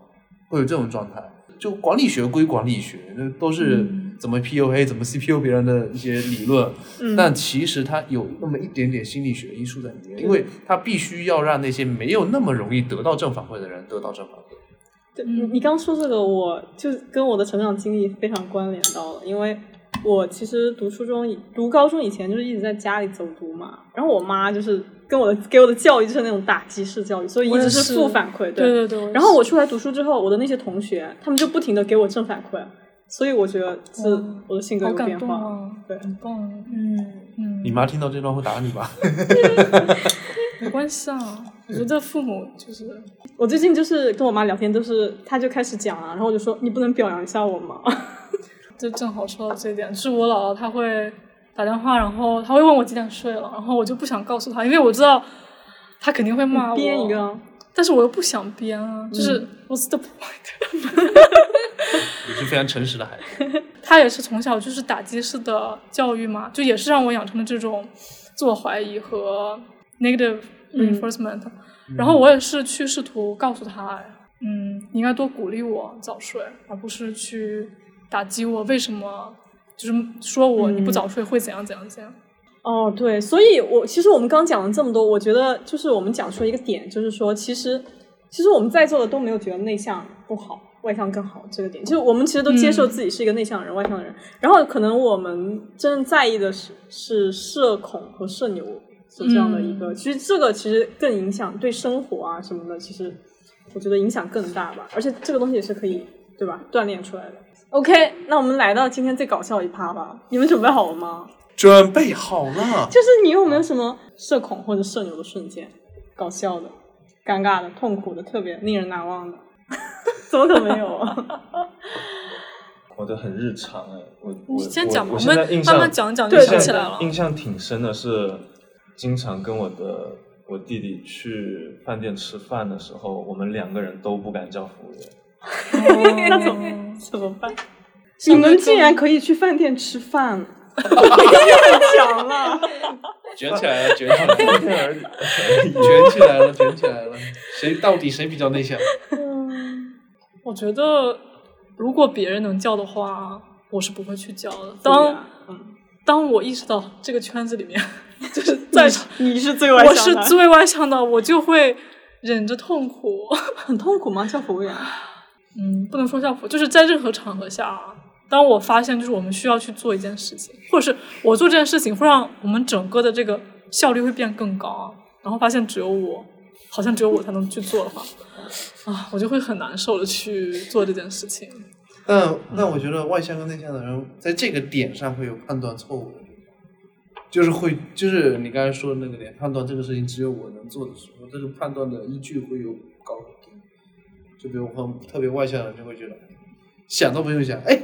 会有这种状态。就管理学归管理学，那都是怎么 PUA、怎么 CPU 别人的一些理论，但其实它有那么一点点心理学因素在里面，因为它必须要让那些没有那么容易得到正反馈的人得到正反馈。对你你刚说这个，我就跟我的成长经历非常关联到了，因为我其实读初中、读高中以前就是一直在家里走读嘛，然后我妈就是跟我的给我的教育就是那种打击式教育，所以一直是负反馈。对对对。然后我出来读书之后，我的那些同学他们就不停的给我正反馈，所以我觉得是我的性格有变化。对很棒。嗯，嗯，你妈听到这段会打你吧？没关系啊，我觉得父母就是我最近就是跟我妈聊天，都是她就开始讲啊，然后我就说你不能表扬一下我吗？就正好说到这一点，就是我姥姥她会打电话，然后她会问我几点睡了，然后我就不想告诉她，因为我知道她肯定会骂我。编一个，啊，但是我又不想编啊，就是 what's the point？你是非常诚实的孩子。他也是从小就是打击式的教育嘛，就也是让我养成了这种自我怀疑和 negative 嗯 reinforcement、然后我也是去试图告诉他，嗯，你应该多鼓励我早睡，而不是去打击我为什么，就是说我你不早睡会怎样怎样怎样。哦，对，所以我其实我们刚讲了这么多，我觉得就是我们讲出一个点，就是说，其实其实我们在座的都没有觉得内向不好，外向更好这个点，就是我们其实都接受自己是一个内向的人、外向的人，然后可能我们真正在意的是是社恐和社牛是这样的一个，其实这个其实更影响对生活啊什么的，其实我觉得影响更大吧，而且这个东西也是可以对吧？锻炼出来的。OK，那我们来到今天最搞笑一趴吧，你们准备好了吗？准备好了，就是你有没有什么社恐或者社牛的瞬间，搞笑的、尴尬的、痛苦的、特别令人难忘的？怎么可能没有啊？我的很日常哎，我你我先讲吧，我我现在印象们慢慢讲讲就对想起来了。印象挺深的是，经常跟我的我弟弟去饭店吃饭的时候，我们两个人都不敢叫服务员。那怎么怎么办？你们竟然可以去饭店吃饭，太强了！卷起来了，卷起来了，卷起来了，卷起来了。谁到底谁比较内向？嗯我觉得如果别人能叫的话，我是不会去叫的。当啊嗯当我意识到这个圈子里面，就是在场你是最外向的，是最外向的，我就会忍着痛苦。很痛苦吗？叫服务员？嗯，不能说叫服，就是在任何场合下啊，当我发现就是我们需要去做一件事情，或者是我做这件事情会让我们整个的这个效率会变更高啊，然后发现只有我，好像只有我才能去做的话，啊，我就会很难受的去做这件事情。但但我觉得外向跟内向的人在这个点上会有判断错误的地方，就是会就是你刚才说的那个点，判断这个事情只有我能做的时候，这个判断的依据会有高很多。就比如很特别外向的人就会觉得想都不用想，哎，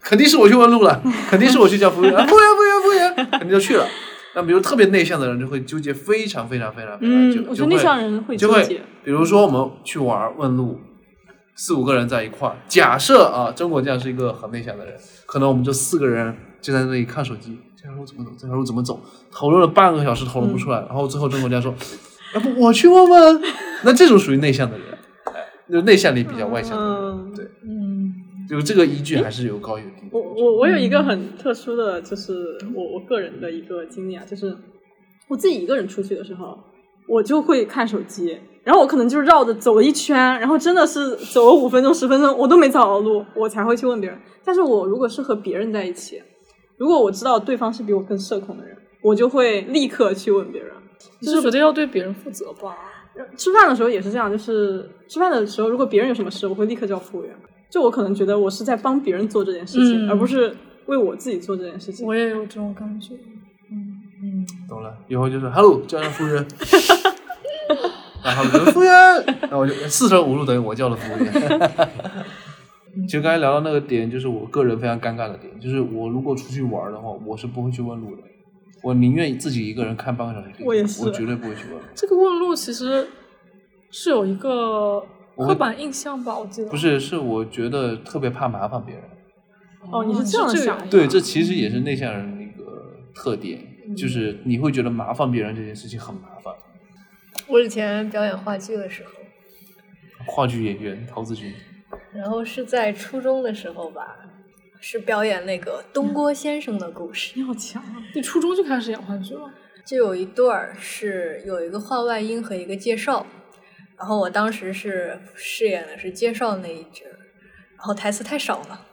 肯定是我去问路了，肯定是我去叫服务员，啊 服务员服务员服务员，肯定就去了。那比如特别内向的人就会纠结非常非常非常非常久，嗯，我觉得内向人会纠结。，比如说我们去玩问路，四五个人在一块儿，假设啊，曾国将是一个很内向的人，可能我们这四个人就在那里看手机，这条路怎么走，这条路怎么走，讨论了半个小时，讨论不出来，然后最后曾国将说，要不我去问问，那这种属于内向的人，哎，就内向力比较外向的人，嗯，对，嗯，就这个依据还是有高有低。我我我有一个很特殊的，就是我我个人的一个经历啊，就是我自己一个人出去的时候，我就会看手机，然后我可能就绕着走了一圈，然后真的是走了五分钟十分钟，我都没找到路，我才会去问别人。但是我如果是和别人在一起，如果我知道对方是比我更社恐的人，我就会立刻去问别人。就是觉得要对别人负责吧。吃饭的时候也是这样，就是吃饭的时候，如果别人有什么事，我会立刻叫服务员。就我可能觉得我是在帮别人做这件事情，嗯而不是为我自己做这件事情。我也有这种感觉。嗯嗯懂了，以后就是 “hello”，叫上服务员，然后就服务员，那我就四舍五入等于我叫了服务员。其实刚才聊到那个点，就是我个人非常尴尬的点，就是我如果出去玩的话，我是不会去问路的，我宁愿自己一个人看半个小时电影，我也是我绝对不会去问。这个问路其实是有一个我刻板印象吧，我记得不是，是我觉得特别怕麻烦别人。哦，你是这样想的？对，这其实也是内向人的一个特点，就是你会觉得麻烦别人这件事情很麻烦。我以前表演话剧的时候，话剧演员陶子君，然后是在初中的时候吧，是表演那个东郭先生的故事。你好强啊！你初中就开始演话剧了。就有一段儿是有一个话外音和一个介绍，然后我当时是饰演的是介绍那一角，然后台词太少了，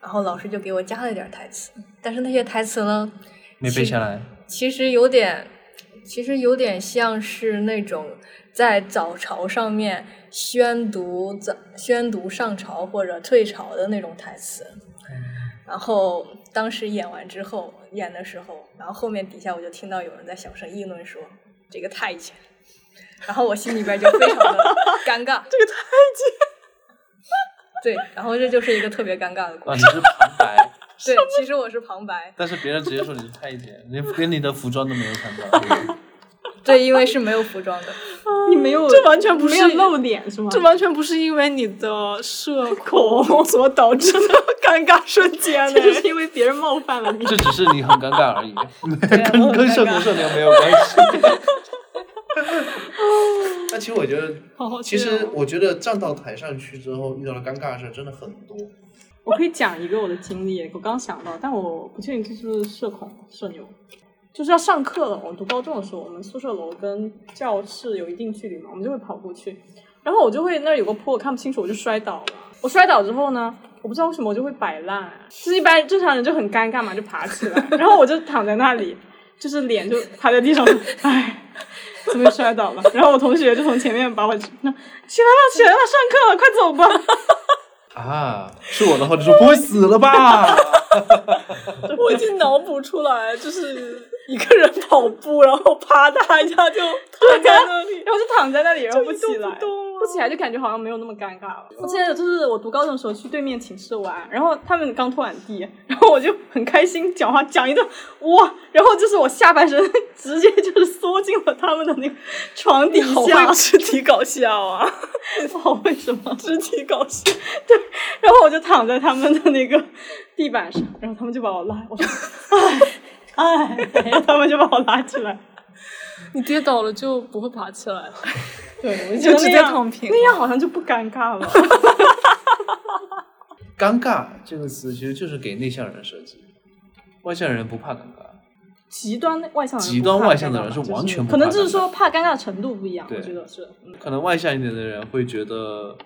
然后老师就给我加了点台词，但是那些台词呢，没背下来。其实有点，其实有点像是那种在早朝上面宣读早宣读上朝或者退朝的那种台词。然后当时演完之后，演的时候，然后后面底下我就听到有人在小声议论说这个太监，然后我心里边就非常的 尴尬。这个太监。对，然后这就是一个特别尴尬的故啊，你事。是旁白，对，其实我是旁白。但是别人直接说你是太监，连连你的服装都没有看到。对，因为是没有服装的。你没有，这完全不是没有露脸是吗？这完全不是因为你的社 恐所导致的 尴尬瞬间呢这。就是因为别人冒犯了你。这只是你很尴尬而已，啊跟跟社恐社牛没有关系。那其实我觉得，其实我觉得站到台上去之后遇到了尴尬的事真的很多。我可以讲一个我的经历，我刚想到，但我不确定这是不是社恐社牛。就是要上课了，我读高中的时候，我们宿舍楼跟教室有一定距离嘛，我们就会跑过去，然后我就会那儿有个坡，我看不清楚，我就摔倒了。我摔倒之后呢，我不知道为什么我就会摆烂，就是一般正常人就很尴尬嘛，就爬起来，然后我就躺在那里，就是脸就趴在地上，唉，怎么摔倒了？然后我同学就从前面把我那起来了，起来了，上课了，快走吧。啊，是我的话就说不会死了吧？我已经脑补出来，就是一个人跑步，然后啪嗒一下就躺在那里，然后就躺在那里，然后不起来，不动啊不起来就感觉好像没有那么尴尬了。我记得就是我读高中的时候去对面寝室玩，然后他们刚拖完地，然后我就很开心讲话讲一段哇，然后就是我下半身直接就是缩进了他们的那个床底好下会，肢体搞笑啊！不好为什么？肢体搞笑，对然后我就躺在他们的那个地板上，然后他们就把我拉，我说哎 哎，然后 他们就把我拉起来。你跌倒了就不会爬起来了。对，我就直接觉得那样躺平那样好像就不尴尬了。尴尬这个词其实就是给内向人设计，外向人不怕尴尬。极端外向人极端外向的人是完全不可能就是说怕尴尬的程度不一样，我对觉得是。嗯可能外向一点的人会觉得，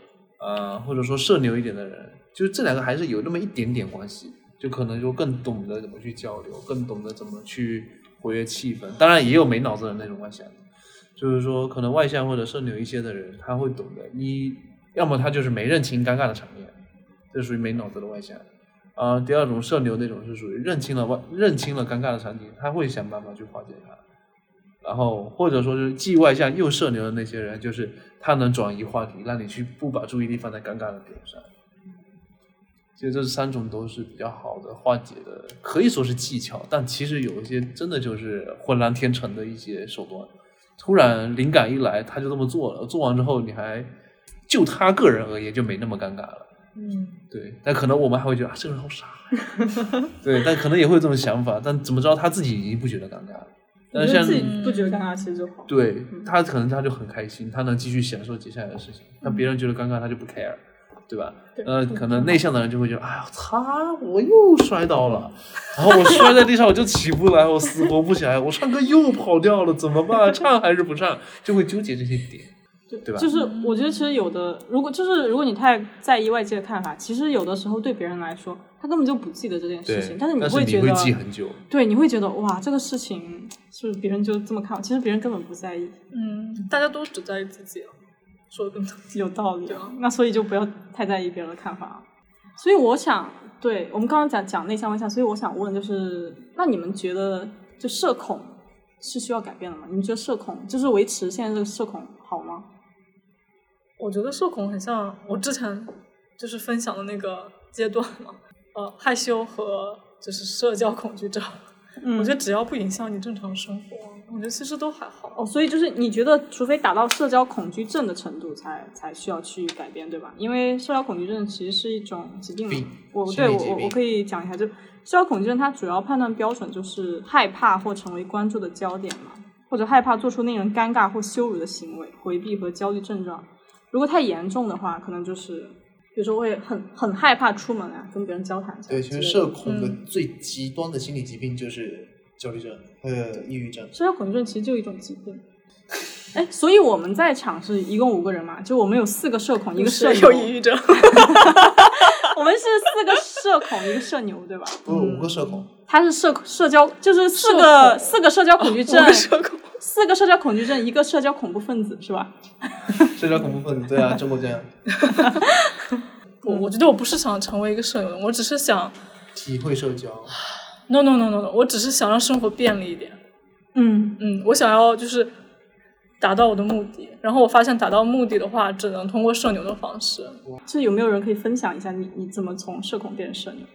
呃，或者说社牛一点的人，就是这两个还是有那么一点点关系，就可能就更懂得怎么去交流，更懂得怎么去活跃气氛。当然也有没脑子的那种外向，就是说可能外向或者社牛一些的人，他会懂得一，要么他就是没认清尴尬的场面，这属于没脑子的外向。啊、第二种社牛那种是属于认清了外认清了尴尬的场景，他会想办法去化解它。然后或者说是既外向又社牛的那些人，就是他能转移话题，让你去不把注意力放在尴尬的点上。其实这三种都是比较好的化解的，可以说是技巧，但其实有一些真的就是浑然天成的一些手段。突然灵感一来，他就这么做了，做完之后你还就他个人而言就没那么尴尬了。嗯，对，但可能我们还会觉得啊，这个人好傻呀。对，但可能也会有这种想法，但怎么知道他自己已经不觉得尴尬了？但是像自己不觉得尴尬，其实就好。对他可能他就很开心，他能继续享受接下来的事情。那别人觉得尴尬，他就不 care，对吧？呃，可能内向的人就会觉得，哎呀，擦我又摔倒了，然后我摔在地上，我就起不来，我死活不起来，我唱歌又跑调了，怎么办？唱还是不唱？就会纠结这些点，对吧？就是我觉得其实有的，如果就是如果你太在意外界的看法，其实有的时候对别人来说，他根本就不记得这件事情，，但是你会觉得，你会记很久。对，你会觉得哇，这个事情是不是别人就这么看？其实别人根本不在意，嗯，大家都只在意自己了，说的更有道理啊。那所以就不要太在意别人的看法。所以我想，对我们刚刚讲讲内向外向，所以我想问就是，那你们觉得就社恐是需要改变的吗？你们觉得社恐就是维持现在这个社恐好吗？我觉得社恐很像我之前就是分享的那个阶段嘛，呃，害羞和就是社交恐惧症。嗯我觉得只要不影响你正常生活，我觉得其实都还好。哦，所以就是你觉得，除非达到社交恐惧症的程度才，才需要去改变，对吧？因为社交恐惧症其实是一种疾病病。我对我我我可以讲一下，就社交恐惧症它主要判断标准就是害怕或成为关注的焦点嘛，或者害怕做出令人尴尬或羞辱的行为，回避和焦虑症状。如果太严重的话，可能就是比如说会很很害怕出门啊，跟别人交谈。对，其实社恐的最极端的心理疾病就是焦虑症和抑郁症。社交恐惧症其实就一种疾病。哎，所以我们在场是一共五个人嘛，就我们有四个社恐，一个社牛，有抑郁症，我们是四个社恐，一个社牛，对吧？不是五个社恐，他是社社交，就是四个四个社交恐惧症，我社恐。四个社交恐惧症，一个社交恐怖分子，是吧？社交恐怖分子，对啊，中国这样我我觉得我不是想成为一个社牛，我只是想体会社交。，no no no no no，我只是想让生活便利一点。嗯，嗯，我想要就是达到我的目的，然后我发现达到目的的话，只能通过社牛的方式。就是有没有人可以分享一下你你怎么从社恐变成社牛？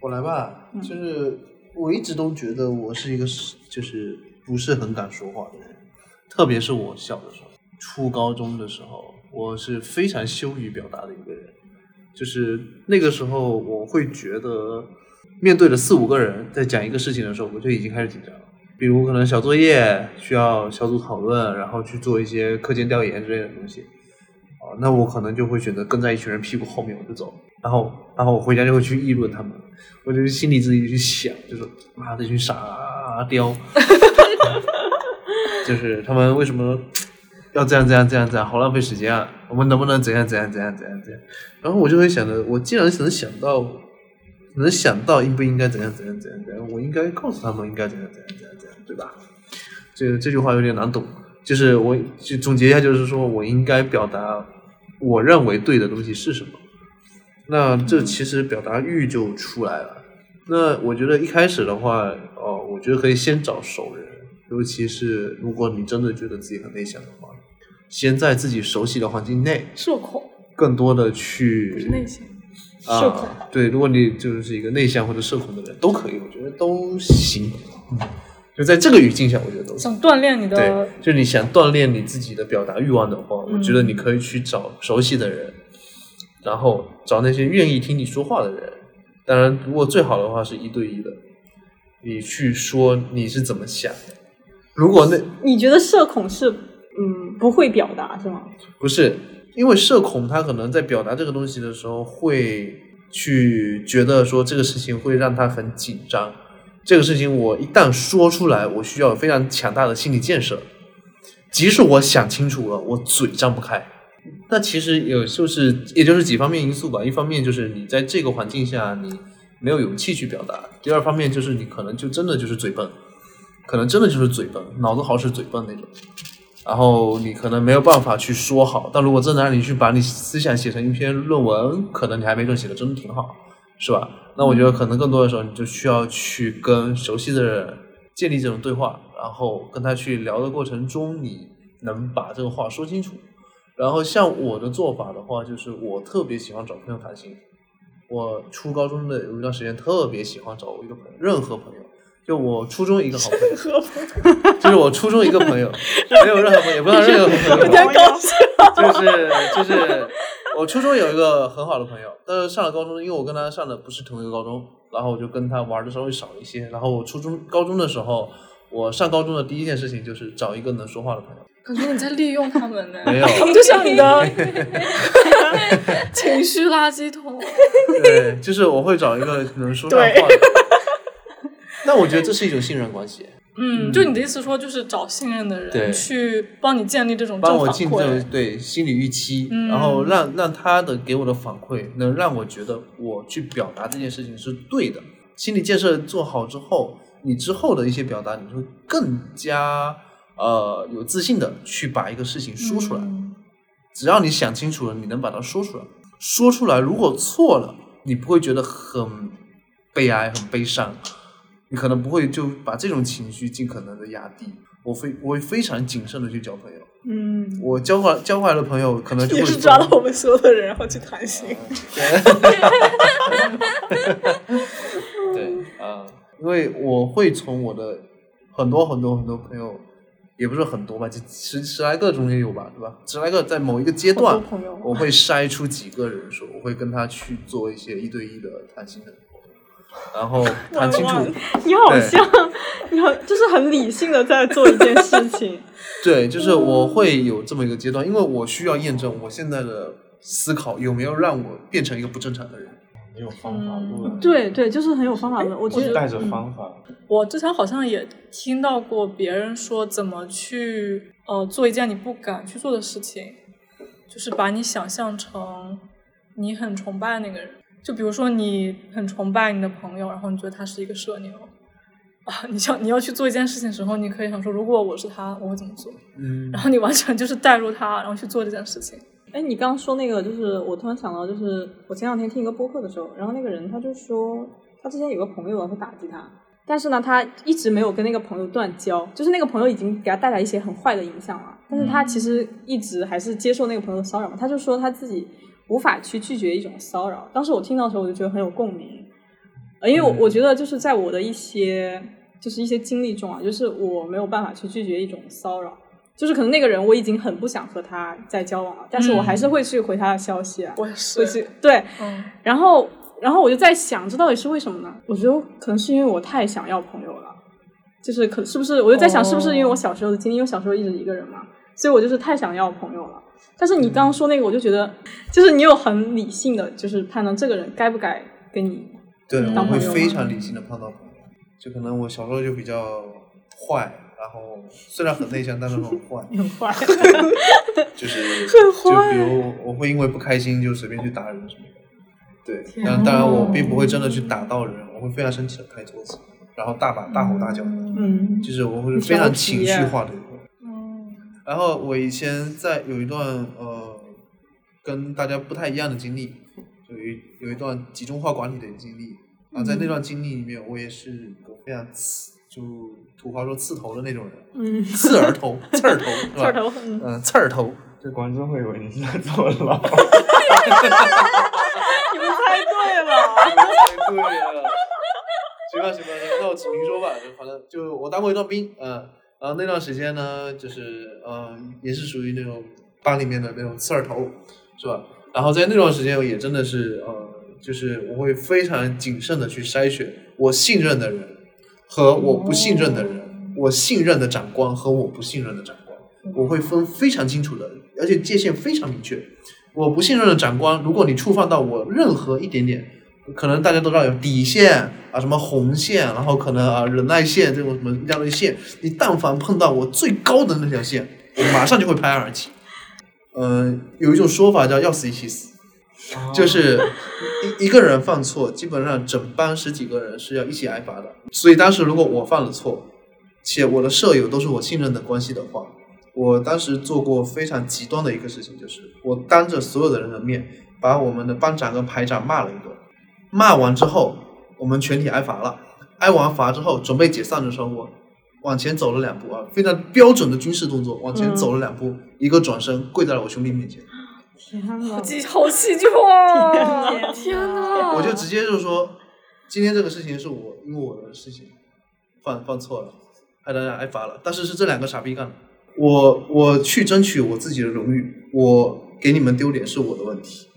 我来吧，就是我一直都觉得我是一个是就是不是很敢说话的人，特别是我小的时候，初高中的时候，我是非常羞于表达的一个人。就是那个时候，我会觉得面对着四五个人在讲一个事情的时候，我就已经开始紧张了。比如可能小作业需要小组讨论，然后去做一些课间调研之类的东西，啊，那我可能就会选择跟在一群人屁股后面我就走，然后然后我回家就会去议论他们，我就心里自己去想，就是妈这群傻雕，就是他们为什么要这样这样这样这样，好浪费时间啊！我们能不能怎样怎样怎样怎样怎样？然后我就会想着，我既然能想到，能想到应不应该怎样怎样怎样怎样，我应该告诉他们应该怎样怎样怎样怎样，对吧？这个这句话有点难懂，就是我就总结一下，就是说我应该表达我认为对的东西是什么。那这其实表达欲就出来了。那我觉得一开始的话，哦，我觉得可以先找熟人，尤其是如果你真的觉得自己很内向的话，先在自己熟悉的环境内，社恐更多的去是内向，社恐啊。对，如果你就是一个内向或者社恐的人，都可以，我觉得都行。嗯就在这个语境下，我觉得都行。想锻炼你的对，就你想锻炼你自己的表达欲望的话，我觉得你可以去找熟悉的人，然后找那些愿意听你说话的人。当然，如果最好的话是一对一的，你去说你是怎么想的。如果那你觉得社恐是嗯不会表达是吗？不是因为社恐，他可能在表达这个东西的时候，会去觉得说这个事情会让他很紧张。这个事情我一旦说出来，我需要非常强大的心理建设。即使我想清楚了，我嘴张不开。那其实有就是也就是几方面因素吧。一方面就是你在这个环境下你没有勇气去表达；第二方面就是你可能就真的就是嘴笨，可能真的就是嘴笨，脑子好使嘴笨那种。然后你可能没有办法去说好，但如果真的让你去把你思想写成一篇论文，可能你还没准写的真的挺好，是吧？那我觉得可能更多的时候，你就需要去跟熟悉的人建立这种对话，然后跟他去聊的过程中，你能把这个话说清楚。然后像我的做法的话，就是我特别喜欢找朋友谈心。我初高中的有一段时间特别喜欢找一个朋友，任何朋友，就我初中一个好朋友，就是我初中一个朋友，没有任何朋友，也不知道任何。就是就是我初中有一个很好的朋友，但是上了高中，因为我跟他上的不是同一个高中，然后我就跟他玩的稍微少一些。然后我初中高中的时候，我上高中的第一件事情就是找一个能说话的朋友。感觉你在利用他们呢，没有他们就像你的情绪垃圾桶。对，就是我会找一个能说上话的。那我觉得这是一种信任关系，嗯，就你的意思说，就是找信任的人去帮你建立这种帮正反我进这馈。对心理预期，嗯然后让让他的给我的反馈能让我觉得我去表达这件事情是对的。心理建设做好之后，你之后的一些表达，你会更加呃有自信的去把一个事情说出来。嗯只要你想清楚了，你能把它说出来。说出来，如果错了，你不会觉得很悲哀、很悲伤，你可能不会就把这种情绪尽可能的压低。我非我会非常谨慎的去交朋友。嗯，我交过交过来的朋友，可能就会也是抓到我们所有的人，然后去谈心。对 啊、因为我会从我的很多很多很多朋友，也不是很多吧，就十十来个中间有吧，对吧？十来个在某一个阶段朋友，我会筛出几个人说，我会跟他去做一些一对一的谈心的然后 谈清楚，你好像，你好，就是很理性的在做一件事情。对，就是我会有这么一个阶段，因为我需要验证我现在的思考有没有让我变成一个不正常的人。没有方法论，嗯对对，就是很有方法论。我觉得带着方法，我之前好像也听到过别人说怎么去呃做一件你不敢去做的事情，就是把你想象成你很崇拜那个人。就比如说你很崇拜你的朋友，然后你觉得他是一个社牛啊，你想你要去做一件事情的时候，你可以想说，如果我是他，我会怎么做？嗯然后你完全就是带入他，然后去做这件事情。哎，你刚刚说那个，就是我突然想到，就是我前两天听一个播客的时候，然后那个人他就说，他之前有个朋友会打击他，但是呢，他一直没有跟那个朋友断交，就是那个朋友已经给他带来一些很坏的影响了，但是他其实一直还是接受那个朋友的骚扰嘛，他就说他自己无法去拒绝一种骚扰。当时我听到的时候，我就觉得很有共鸣，呃，因为我我觉得就是在我的一些就是一些经历中啊，就是我没有办法去拒绝一种骚扰。就是可能那个人我已经很不想和他再交往了，但是我嗯还是会去回他的消息啊，我也是会去对，嗯，然后然后我就在想，这到底是为什么呢？我觉得可能是因为我太想要朋友了，就是可是不是？我就在想，是不是因为我小时候的经历？因为我小时候一直一个人嘛，所以我就是太想要朋友了。但是你刚刚说那个，我就觉得，就是你有很理性的，就是判断这个人该不该跟你对，我会非常理性的判断朋友。就可能我小时候就比较坏，然后虽然很内向，但是很坏，很坏。就是很坏就比如我会因为不开心就随便去打人什么的。对，但当然我并不会真的去打到人，我会非常生气的拍桌子，然后大把大吼大叫的，嗯就是我会非常情绪化的。然后我以前在有一段呃跟大家不太一样的经历，有一有一段集中化管理的经历。啊在那段经历里面，我也是个非常刺，就土话说刺头的那种人，嗯，刺儿头，刺儿头，是吧？刺儿头，嗯，嗯，刺儿头。这观众会以为你是在坐牢。你们猜对了。你们猜对了，行吧行吧，那我明说吧，反正就我当过一段兵，嗯，然后那段时间呢，就是嗯，也是属于那种班里面的那种刺儿头，是吧？然后在那段时间，我也真的是呃，就是我会非常谨慎的去筛选我信任的人和我不信任的人，我信任的长官和我不信任的长官，我会分非常清楚的，而且界限非常明确。我不信任的长官，如果你触犯到我任何一点点，可能大家都知道有底线啊，什么红线，然后可能啊忍耐线这种什么一大堆线，你但凡碰到我最高的那条线，我马上就会拍案而起。嗯、有一种说法叫要死一起死，就是一一个人犯错，基本上整班十几个人是要一起挨罚的。所以当时如果我犯了错，且我的舍友都是我信任的关系的话，我当时做过非常极端的一个事情，就是我当着所有的人的面，把我们的班长跟排长骂了一顿。骂完之后，我们全体挨罚了。挨完罚之后，准备解散的时候，我往前走了两步啊，非常标准的军事动作，往前走了两步，一个转身跪在了我兄弟面前。天呐，戏好戏剧化！天天哪！我就直接就说，今天这个事情是我因为我的事情犯犯错了，害大家挨罚了，但是是这两个傻逼干的。我我去争取我自己的荣誉，我给你们丢脸是我的问题，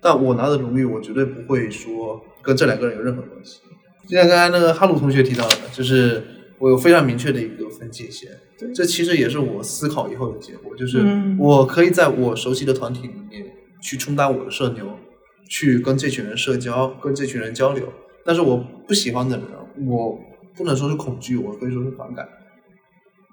但我拿的荣誉我绝对不会说跟这两个人有任何关系。就像刚才那个哈鲁同学提到的，就是我有非常明确的一个分界线，这其实也是我思考以后的结果，就是嗯我可以在我熟悉的团体里面去充当我的社牛，去跟这群人社交，跟这群人交流。但是我不喜欢的人，我不能说是恐惧，我可以说是反感。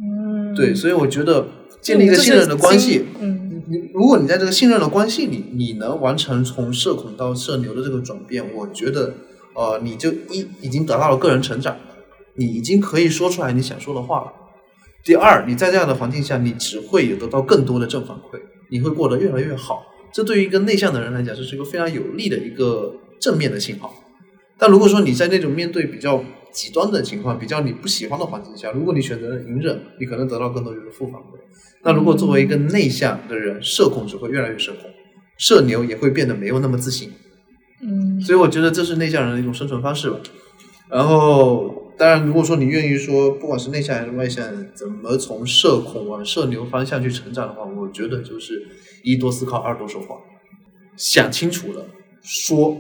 嗯，对，所以我觉得建立一个信任的关系，嗯，你如果你在这个信任的关系里，你能完成从社恐到社牛的这个转变，我觉得，呃，你就一已经得到了个人成长，你已经可以说出来你想说的话了。第二，你在这样的环境下，你只会有得到更多的正反馈，你会过得越来越好。这对于一个内向的人来讲，这是一个非常有利的一个正面的信号。但如果说你在那种面对比较极端的情况、比较你不喜欢的环境下，如果你选择了隐忍，你可能得到更多就是负反馈。那如果作为一个内向的人，社恐只会越来越社恐，社牛也会变得没有那么自信。嗯，所以我觉得这是内向人的一种生存方式吧。然后，当然，如果说你愿意说，不管是内向还是外向，怎么从社恐往社牛方向去成长的话，我觉得就是一多思考，二多说话，想清楚了说，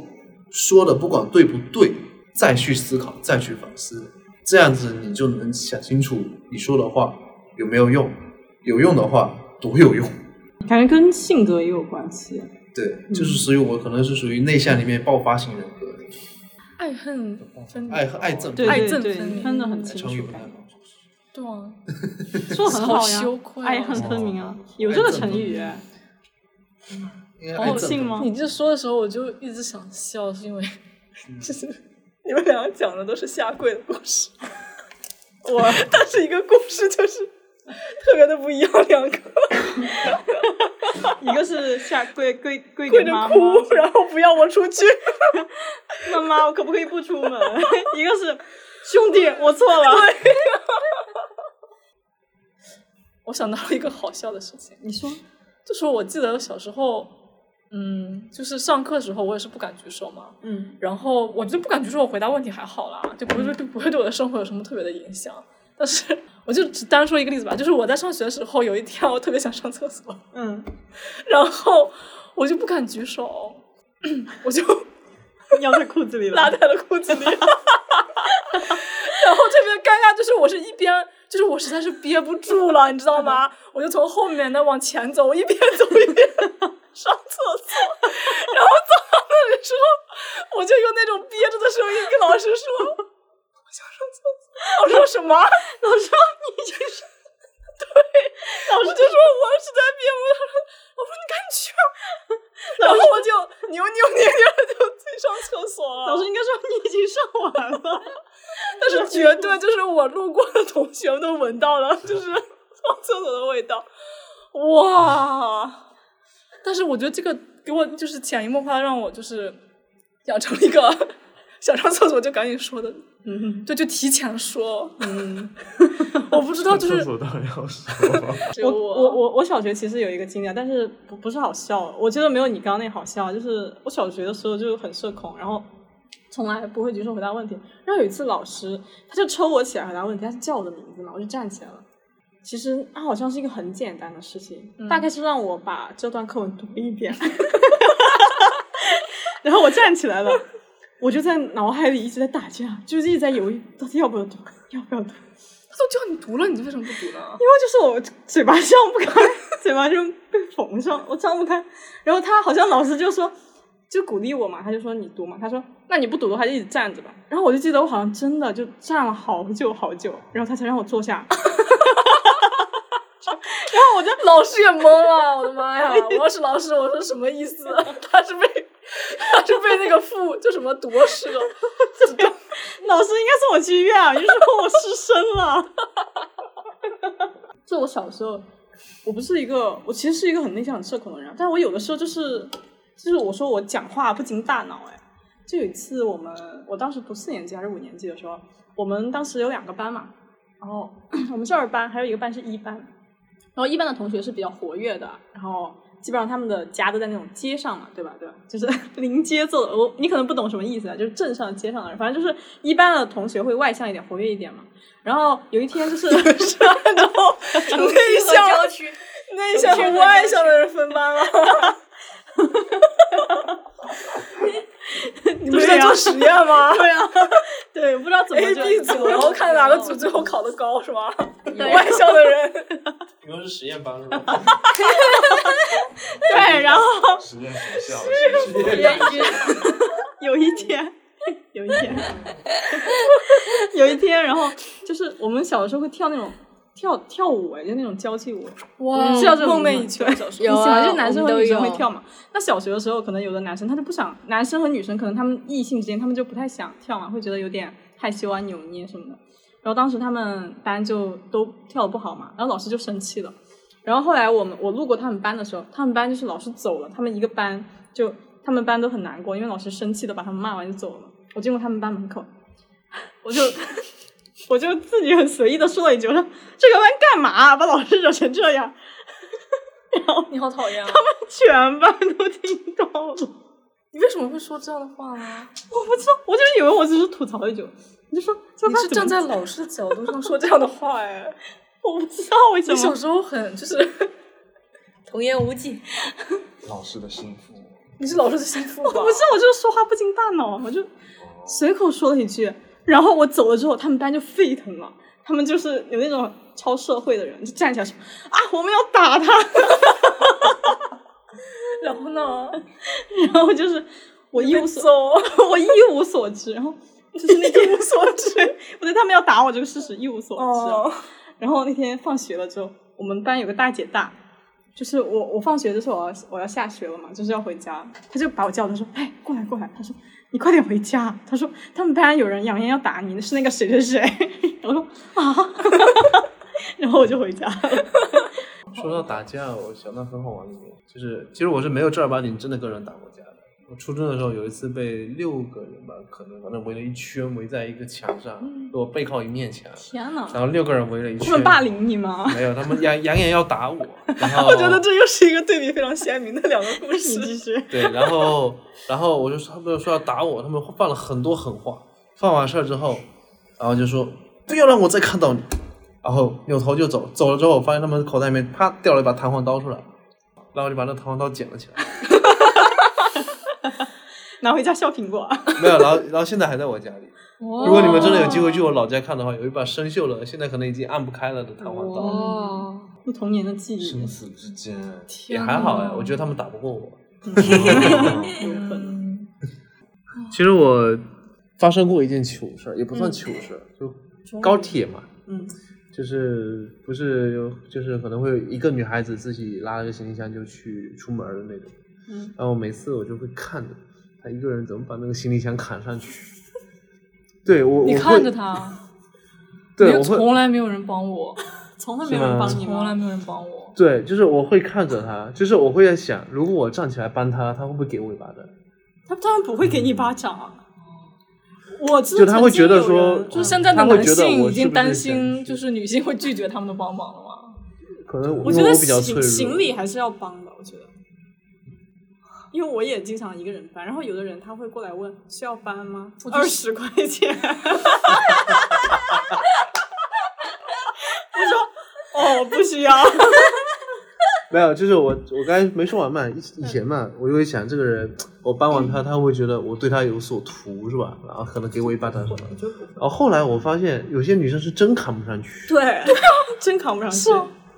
说的不管对不对，再去思考，再去反思，这样子你就能想清楚你说的话有没有用，有用的话多有用。感觉跟性格也有关系。对，就是所以我可能是属于内向里面爆发型人格，爱恨分爱恨爱憎爱憎分，明分得很清楚。对啊，说的很好呀爱恨分明啊，有这个成语。哦应该爱憎信吗？你这说的时候，我就一直想笑，是因为 就是你们两个讲的都是下跪的故事，我 但是一个故事就是特别的不一样，两个，一个是下跪跪跪跪着哭，然后不要我出去。妈妈我可不可以不出门？一个是兄弟我错了，我想到了一个好笑的事情，你说就是我记得小时候，嗯，就是上课的时候我也是不敢举手嘛，嗯然后我就不敢举手，我回答问题还好啦，就不会对不会对我的生活有什么特别的影响。但是我就只单说一个例子吧，就是我在上学的时候，有一天我特别想上厕所，嗯，然后我就不敢举手，我就尿在裤子里了。拉在了裤子里，然后特别尴尬，就是我是一边，就是我实在是憋不住了，你知道吗？我就从后面的往前走，我一边走一边上厕所，然后走到那里之后，我就用那种憋着的声音跟老师说：“我想上厕所。”老师说什么？老师说你已经是。对，老师就说我实在憋，不住我说你赶紧去吧，然后我就扭扭捏捏的就去上厕所了。老师应该说你已经上完了。但是绝对就是我路过的同学都闻到了，就是上厕所的味道，哇！但是我觉得这个给我就是潜移默化让我就是养成了一个想上厕所就赶紧说的，嗯对，就提前说。嗯，我不知道，就是厕所当然要说 了。我我我我我小学其实有一个经历啊，但是不不是好笑，我觉得没有你刚刚那好笑。就是我小学的时候就很社恐，然后从来不会举手回答问题。然后有一次老师他就抽我起来回答问题，他是叫我的名字嘛，我就站起来了。其实它好像是一个很简单的事情，大概是让我把这段课文读一遍，然后我站起来了，我就在脑海里一直在打架，就是一直在犹豫到底要不要读，要不要读。他都叫你读了，你为什么不读呢？因为就是我嘴巴张不开，嘴巴就被缝上，我张不开。然后他好像老师就说，就鼓励我嘛，他就说你读嘛，他说那你不读的话就一直站着吧。然后我就记得我好像真的就站了好久好久，然后他才让我坐下。然后我就老师也懵了，我的妈呀！我要是老师，我说什么意思？他是被他是被那个父就什么夺舍，老师应该送我去医院啊，就说我失身了。就我小时候，我不是一个，我其实是一个很内向、很社恐的人，但我有的时候就是，就是我说我讲话不经大脑，哎，就有一次我们，我当时读四年级还是五年级的时候，我们当时有两个班嘛，然后 我们这二班，还有一个班是一班，然后一班的同学是比较活跃的，然后基本上他们的家都在那种街上嘛，对吧？对吧？就是 临街做的。我你可能不懂什么意思啊，就是镇上街上的人，反正就是一般的同学会外向一点，活跃一点嘛。然后有一天就是 然后内向内向和外向的人分班了。你不是在做实验吗？对啊，对，不知道怎么？A B 组，然后 看哪个组最后考的高是吗？外校的人，你们是实验班是吧？对，然后实验学校，有一天，有一天，有一天，然后就是我们小的时候会跳那种跳跳舞，哎，就那种交际舞。哇你知道这种梦寐以求。小时候 你喜欢有啊就是男生和女生会跳嘛？那小学的时候，可能有的男生他就不想，男生和女生可能他们异性之间他们就不太想跳嘛，会觉得有点害羞啊、扭捏什么的。然后当时他们班就都跳的不好嘛，然后老师就生气了。然后后来我们我路过他们班的时候，他们班就是老师走了，他们一个班就他们班都很难过，因为老师生气的把他们骂完就走了。我经过他们班门口，我就我就自己很随意的说了一句，我说这个班干嘛、把老师惹成这样？然后你好讨厌啊！全班都听到了。你为什么会说这样的话呢？我不知道，我就是以为我只是吐槽一句，你就说这你是站在老师的角度上说这样的话哎。我不知道为什么。你小时候很就是 童言无忌。老师的心腹。你是老师的心腹我？不是，我就是说话不经大脑，我就随口说了一句，然后我走了之后，他们班就沸腾了，他们就是有那种超社会的人，就站起来说啊，我们要打他，然后呢？然后就是我一无所，我一无所知，然后就是那天 一无所知，我对他们要打我这个事实一无所知。哦，然后那天放学了之后，我们班有个大姐大，就是我我放学的时候我要我要下学了嘛，就是要回家，她就把我叫，她说：“哎，过来过来。”她说：“你快点回家。”他说：“他们班有人扬言要打你，是那个谁谁谁。” 我说：“啊。”然后我就回家了。说到打架，我想到很好玩的一点，就是其实我是没有正儿八经真的跟人打过架的。我初中的时候有一次被六个人吧，可能反正围了一圈，围在一个墙上，我背靠一面墙，天呐，然后六个人围了一圈。他们霸凌你吗？没有，他们扬扬言要打我，然后我觉得这又是一个对比非常鲜明的两个故 你事。继续。对，然后然后我就说他们说要打我，他们放了很多狠话，放完事儿之后，然后就说不要让我再看到你，然后扭头就走，走了之后我发现他们口袋里面啪掉了一把弹簧刀出来，然后就把那弹簧刀捡了起来，拿回家削苹果。没有，然后然后现在还在我家里。如果你们真的有机会去我老家看的话，有一把生锈了，现在可能已经按不开了的弹簧刀，哇，那童年的记忆。生，死之间，也还好哎，我觉得他们打不过我。有可能。其实我发生过一件糗事儿，也不算糗事儿，就高铁嘛，嗯，就是不是有就是可能会有一个女孩子自己拉了个行李箱就去出门的那种，嗯，然后每次我就会看着他一个人怎么把那个行李箱扛上去，对我你看着他，对我会从来没有人帮我，从来没有人帮你？从来没有人帮我。对，就是我会看着他，就是我会在想，如果我站起来帮他，他会不会给我一巴掌？他当然不会给你巴掌啊。我知就他会觉得说就是现在的男性已经担心，就是女性会拒绝他们的帮忙了吗？可能我觉得行，行李还是要帮的，我觉得，因为我也经常一个人搬，然后有的人他会过来问需要搬吗？二十块钱。我说哦，不需要。没有，就是我我刚才没说完嘛，以以前嘛，我就会想这个人，我搬完他，他会觉得我对他有所图是吧？然后可能给我一巴掌什么的。然后后来我发现，有些女生是真扛不上去，对，真扛不上去。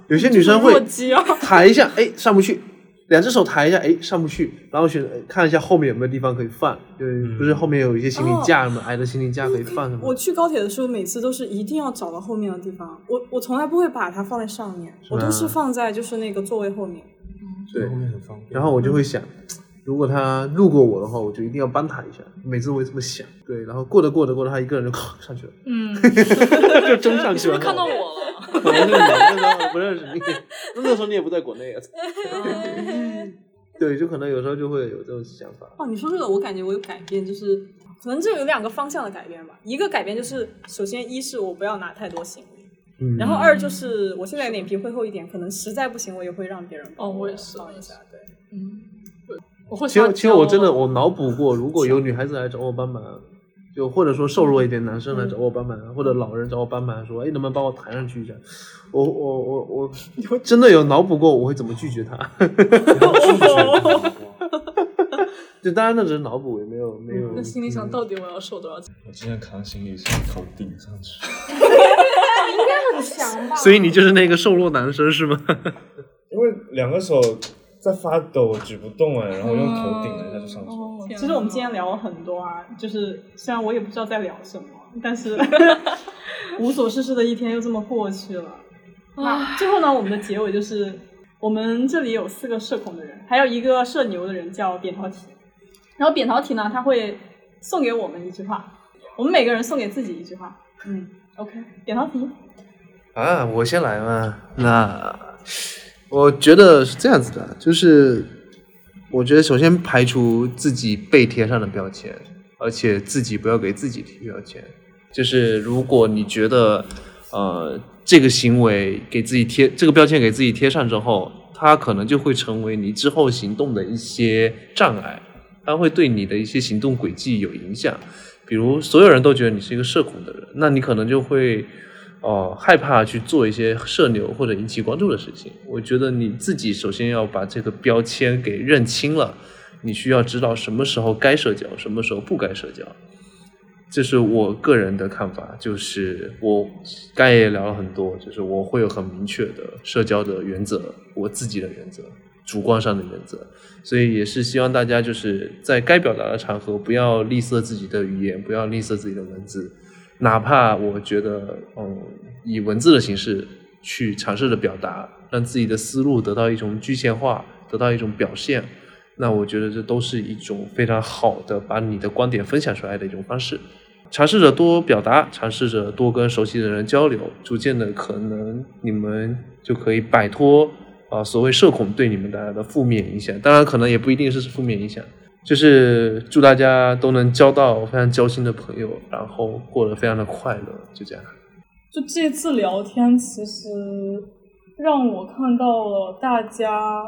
有些女生会弱鸡啊！抬一下，哎，上不去，两只手抬一下，哎，上不去，然后选哎看一下后面有没有地方可以放，就是不是后面有一些行李架什么矮的行李架可以放什么我。去高铁的时候，每次都是一定要找到后面的地方，我我从来不会把它放在上面，我都是放在就是那个座位后面。对后，面很方便。然后我就会想，如果他路过我的话，我就一定要帮他一下，每次我会这么想。对，然后过着过着过着，他一个人就 上去了，嗯，就真上去了。是不是看到我了？可能是你，那时候我不认识你，那时候你也不在国内啊。对，就可能有时候就会有这种想法。哦，你说这个，我感觉我有改变，就是可能这有两个方向的改变吧。一个改变就是，首先一是我不要拿太多行李，嗯，然后二就是我现在脸皮会厚一点，可能实在不行我也会让别人帮哦我也是帮一下。对，嗯，对，我会其实其实我真的我脑补过，如果有女孩子来找我帮忙，就或者说瘦弱一点男生来找我帮忙，或者老人找我帮忙，说哎能不能帮我抬上去一下？我我我我真的有脑补过我会怎么拒绝他。就当然那只是脑补，也没有没有。那心里想，到底我要瘦多少斤？我之前扛行李是头顶上去，应该很强吧？所以你就是那个瘦弱男生是吗？因为两个手在发抖，举不动哎，然后用头顶了一下就上去了。哦其实我们今天聊了很多啊，就是虽然我也不知道在聊什么，但是 无所事事的一天又这么过去了。那最后呢，我们的结尾就是，我们这里有四个社恐的人，还有一个社牛的人叫扁桃体。然后扁桃体呢，他会送给我们一句话，我们每个人送给自己一句话。嗯，OK，扁桃体。啊，我先来嘛。那我觉得是这样子的，就是我觉得首先排除自己被贴上的标签，而且自己不要给自己贴标签。就是如果你觉得呃这个行为给自己贴这个标签给自己贴上之后，它可能就会成为你之后行动的一些障碍，它会对你的一些行动轨迹有影响。比如所有人都觉得你是一个社恐的人，那你可能就会哦、害怕去做一些社牛或者引起关注的事情。我觉得你自己首先要把这个标签给认清了，你需要知道什么时候该社交，什么时候不该社交。这是我个人的看法，就是我刚才也聊了很多，就是我会有很明确的社交的原则，我自己的原则，主观上的原则，所以也是希望大家就是在该表达的场合不要吝啬自己的语言，不要吝啬自己的文字，哪怕我觉得嗯以文字的形式去尝试着表达，让自己的思路得到一种具象化，得到一种表现，那我觉得这都是一种非常好的把你的观点分享出来的一种方式。尝试着多表达，尝试着多跟熟悉的人交流，逐渐的可能你们就可以摆脱啊、所谓社恐对你们带来的负面影响。当然，可能也不一定是负面影响。就是祝大家都能交到非常交心的朋友，然后过得非常的快乐，就这样。就这次聊天，其实让我看到了大家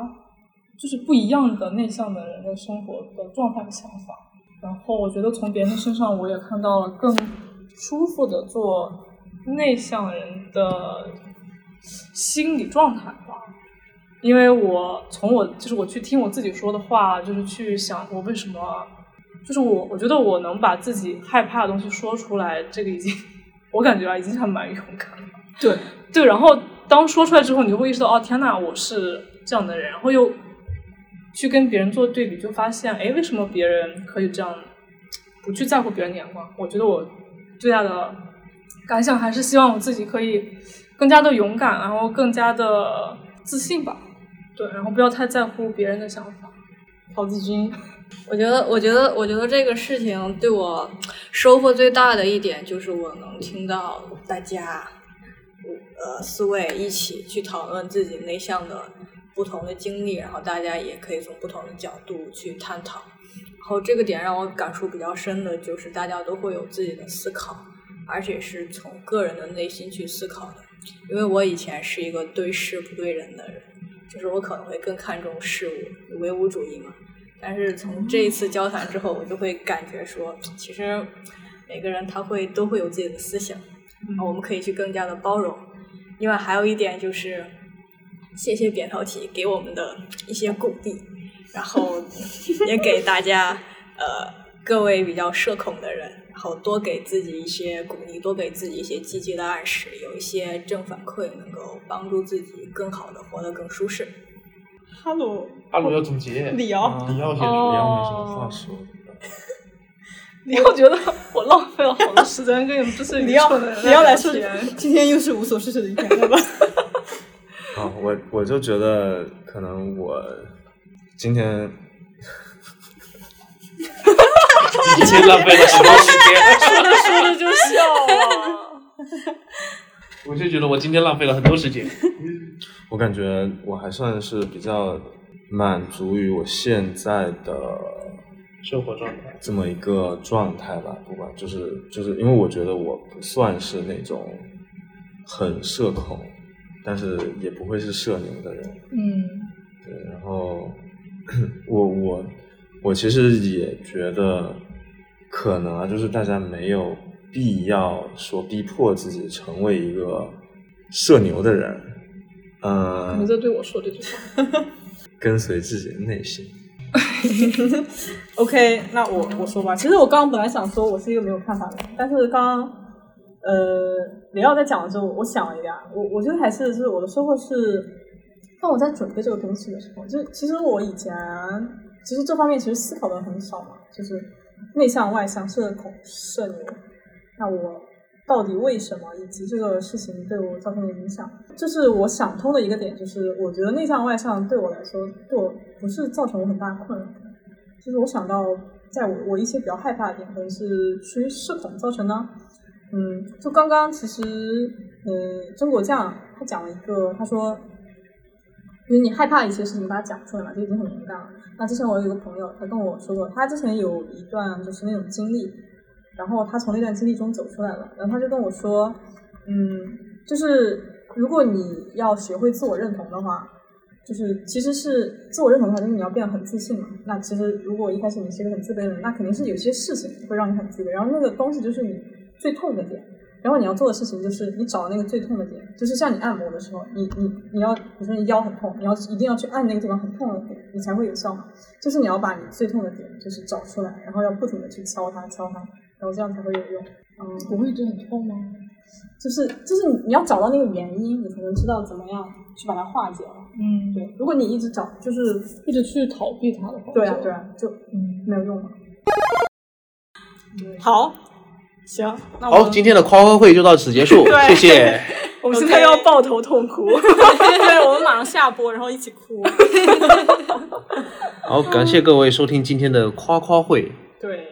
就是不一样的内向的人的生活的状态和想法。然后我觉得从别人身上，我也看到了更舒服的做内向人的心理状态吧。因为我从我就是我去听我自己说的话，就是去想我为什么，就是我我觉得我能把自己害怕的东西说出来，这个已经我感觉啊已经还蛮勇敢了。对，对，然后当说出来之后，你就会意识到，哦，天呐，我是这样的人，然后又去跟别人做对比，就发现，哎，为什么别人可以这样，不去在乎别人的眼光？我觉得我最大的感想还是希望我自己可以更加的勇敢，然后更加的自信吧。对，然后不要太在乎别人的想法。陶子君，我觉得，我觉得，我觉得这个事情对我收获最大的一点就是我能听到大家，呃，四位一起去讨论自己内向的不同的经历，然后大家也可以从不同的角度去探讨。然后这个点让我感触比较深的就是大家都会有自己的思考，而且是从个人的内心去思考的。因为我以前是一个对事不对人的人。就是我可能会更看重事物，唯物主义嘛。但是从这一次交谈之后，我就会感觉说，其实每个人他会都会有自己的思想，然后我们可以去更加的包容。另外还有一点就是，谢谢扁桃体给我们的一些鼓励，然后也给大家呃各位比较社恐的人。然后多给自己一些鼓励，多给自己一些积极的暗示，有一些正反馈，能够帮助自己更好的活得更舒适。哈喽，哈喽要总结，李瑶，李瑶先李瑶没什么话说。你要觉得我浪费了好多时间跟你们这些愚李奥蠢的人李奥来说今天又是无所事事的一天，对吧？啊，我我就觉得可能我今天今天浪费了很多时间，说着说着就笑了。我就觉得我今天浪费了很多时间。我感觉我还算是比较满足于我现在的生活状态，这么一个状态吧，不管就是就是因为我觉得我不算是那种很社恐，但是也不会是社牛的人，嗯对，然后 我我我其实也觉得可能啊，就是大家没有必要说逼迫自己成为一个社牛的人，嗯、你在对我说这句话。跟随自己的内心。OK，那我我说吧。其实我刚刚本来想说我是一个没有看法的人，但是刚刚呃雷奥在讲的时候，我想了一点，我我觉得还是就是我的收获是，当我在准备这个东西的时候，就其实我以前其实这方面其实思考的很少嘛，就是内向外向社恐社牛，那我到底为什么，以及这个事情对我造成的影响，这是我想通的一个点，就是我觉得内向外向对我来说，对我不是造成我很大的困扰。就是我想到，在我我一些比较害怕的点，可能是出于社恐造成的。嗯，就刚刚其实，嗯，曾国将他讲了一个，他说，因为你害怕一些事情，把它讲出来嘛，就已经很勇敢了。那之前我有一个朋友，他跟我说过，他之前有一段就是那种经历，然后他从那段经历中走出来了，然后他就跟我说，嗯，就是如果你要学会自我认同的话，就是其实是自我认同的话，就是你要变得很自信嘛。那其实如果一开始你是一个很自卑的人，那肯定是有些事情会让你很自卑，然后那个东西就是你最痛的点。然后你要做的事情就是你找那个最痛的点，就是像你按摩的时候，你你你要比如说你腰很痛，你要一定要去按那个地方很痛的点，你才会有效嘛。就是你要把你最痛的点就是找出来，然后要不停的去敲它敲它，然后这样才会有用。嗯，不会一直很痛吗？就是就是你你要找到那个原因，你才能知道怎么样去把它化解了。嗯，对，如果你一直找，就是一直去逃避它的话，就对啊对啊，就嗯，没有用了。好，行，那我好，们今天的夸夸会就到此结束，对谢谢。我们现在要抱头痛哭，对，我们马上下播，然后一起哭。好，感谢各位收听今天的夸夸会，对，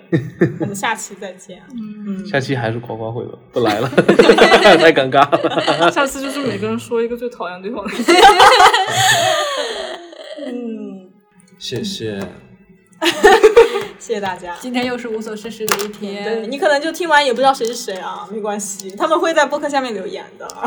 我们下期再见。嗯，下期还是夸夸会吧，不来了，太尴尬了。下次就是每个人说一个最讨厌对方的。嗯，谢谢。谢谢大家。今天又是无所事事的一天。你可能就听完也不知道谁是谁啊没关系。他们会在播客下面留言的。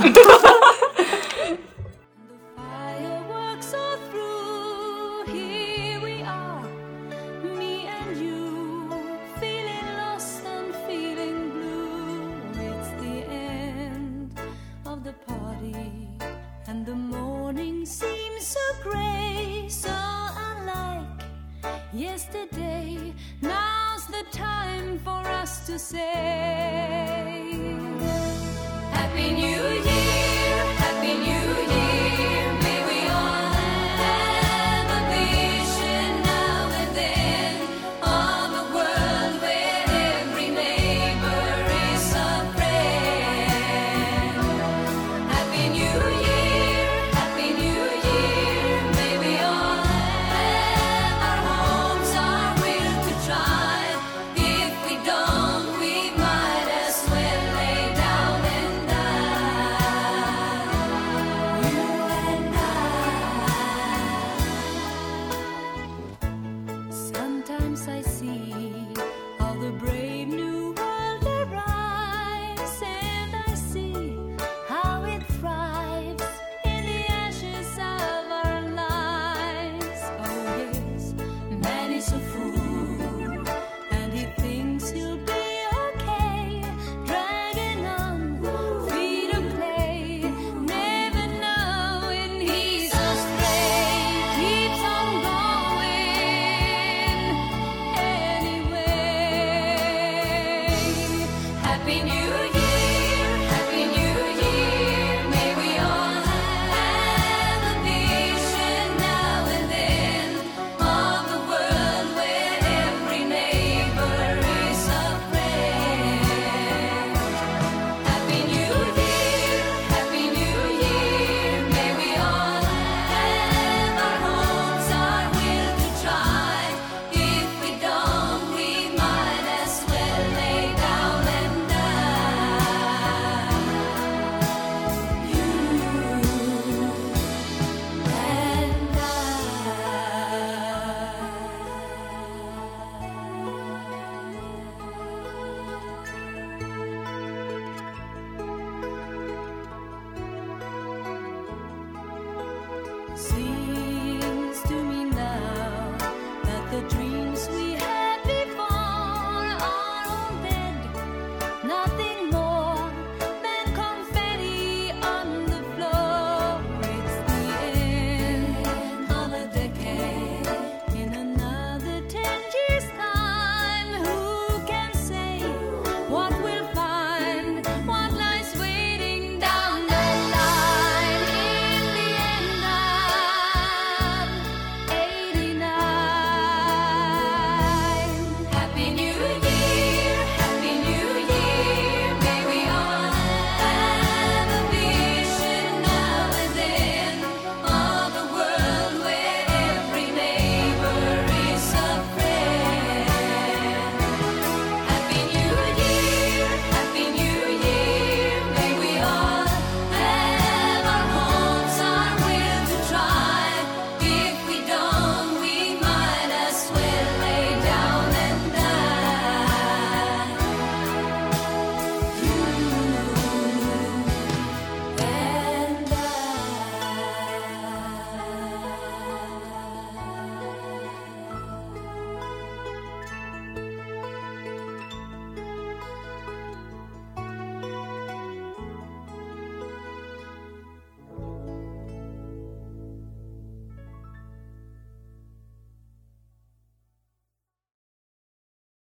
Yesterday. Now's the time for us to say Happy New Year.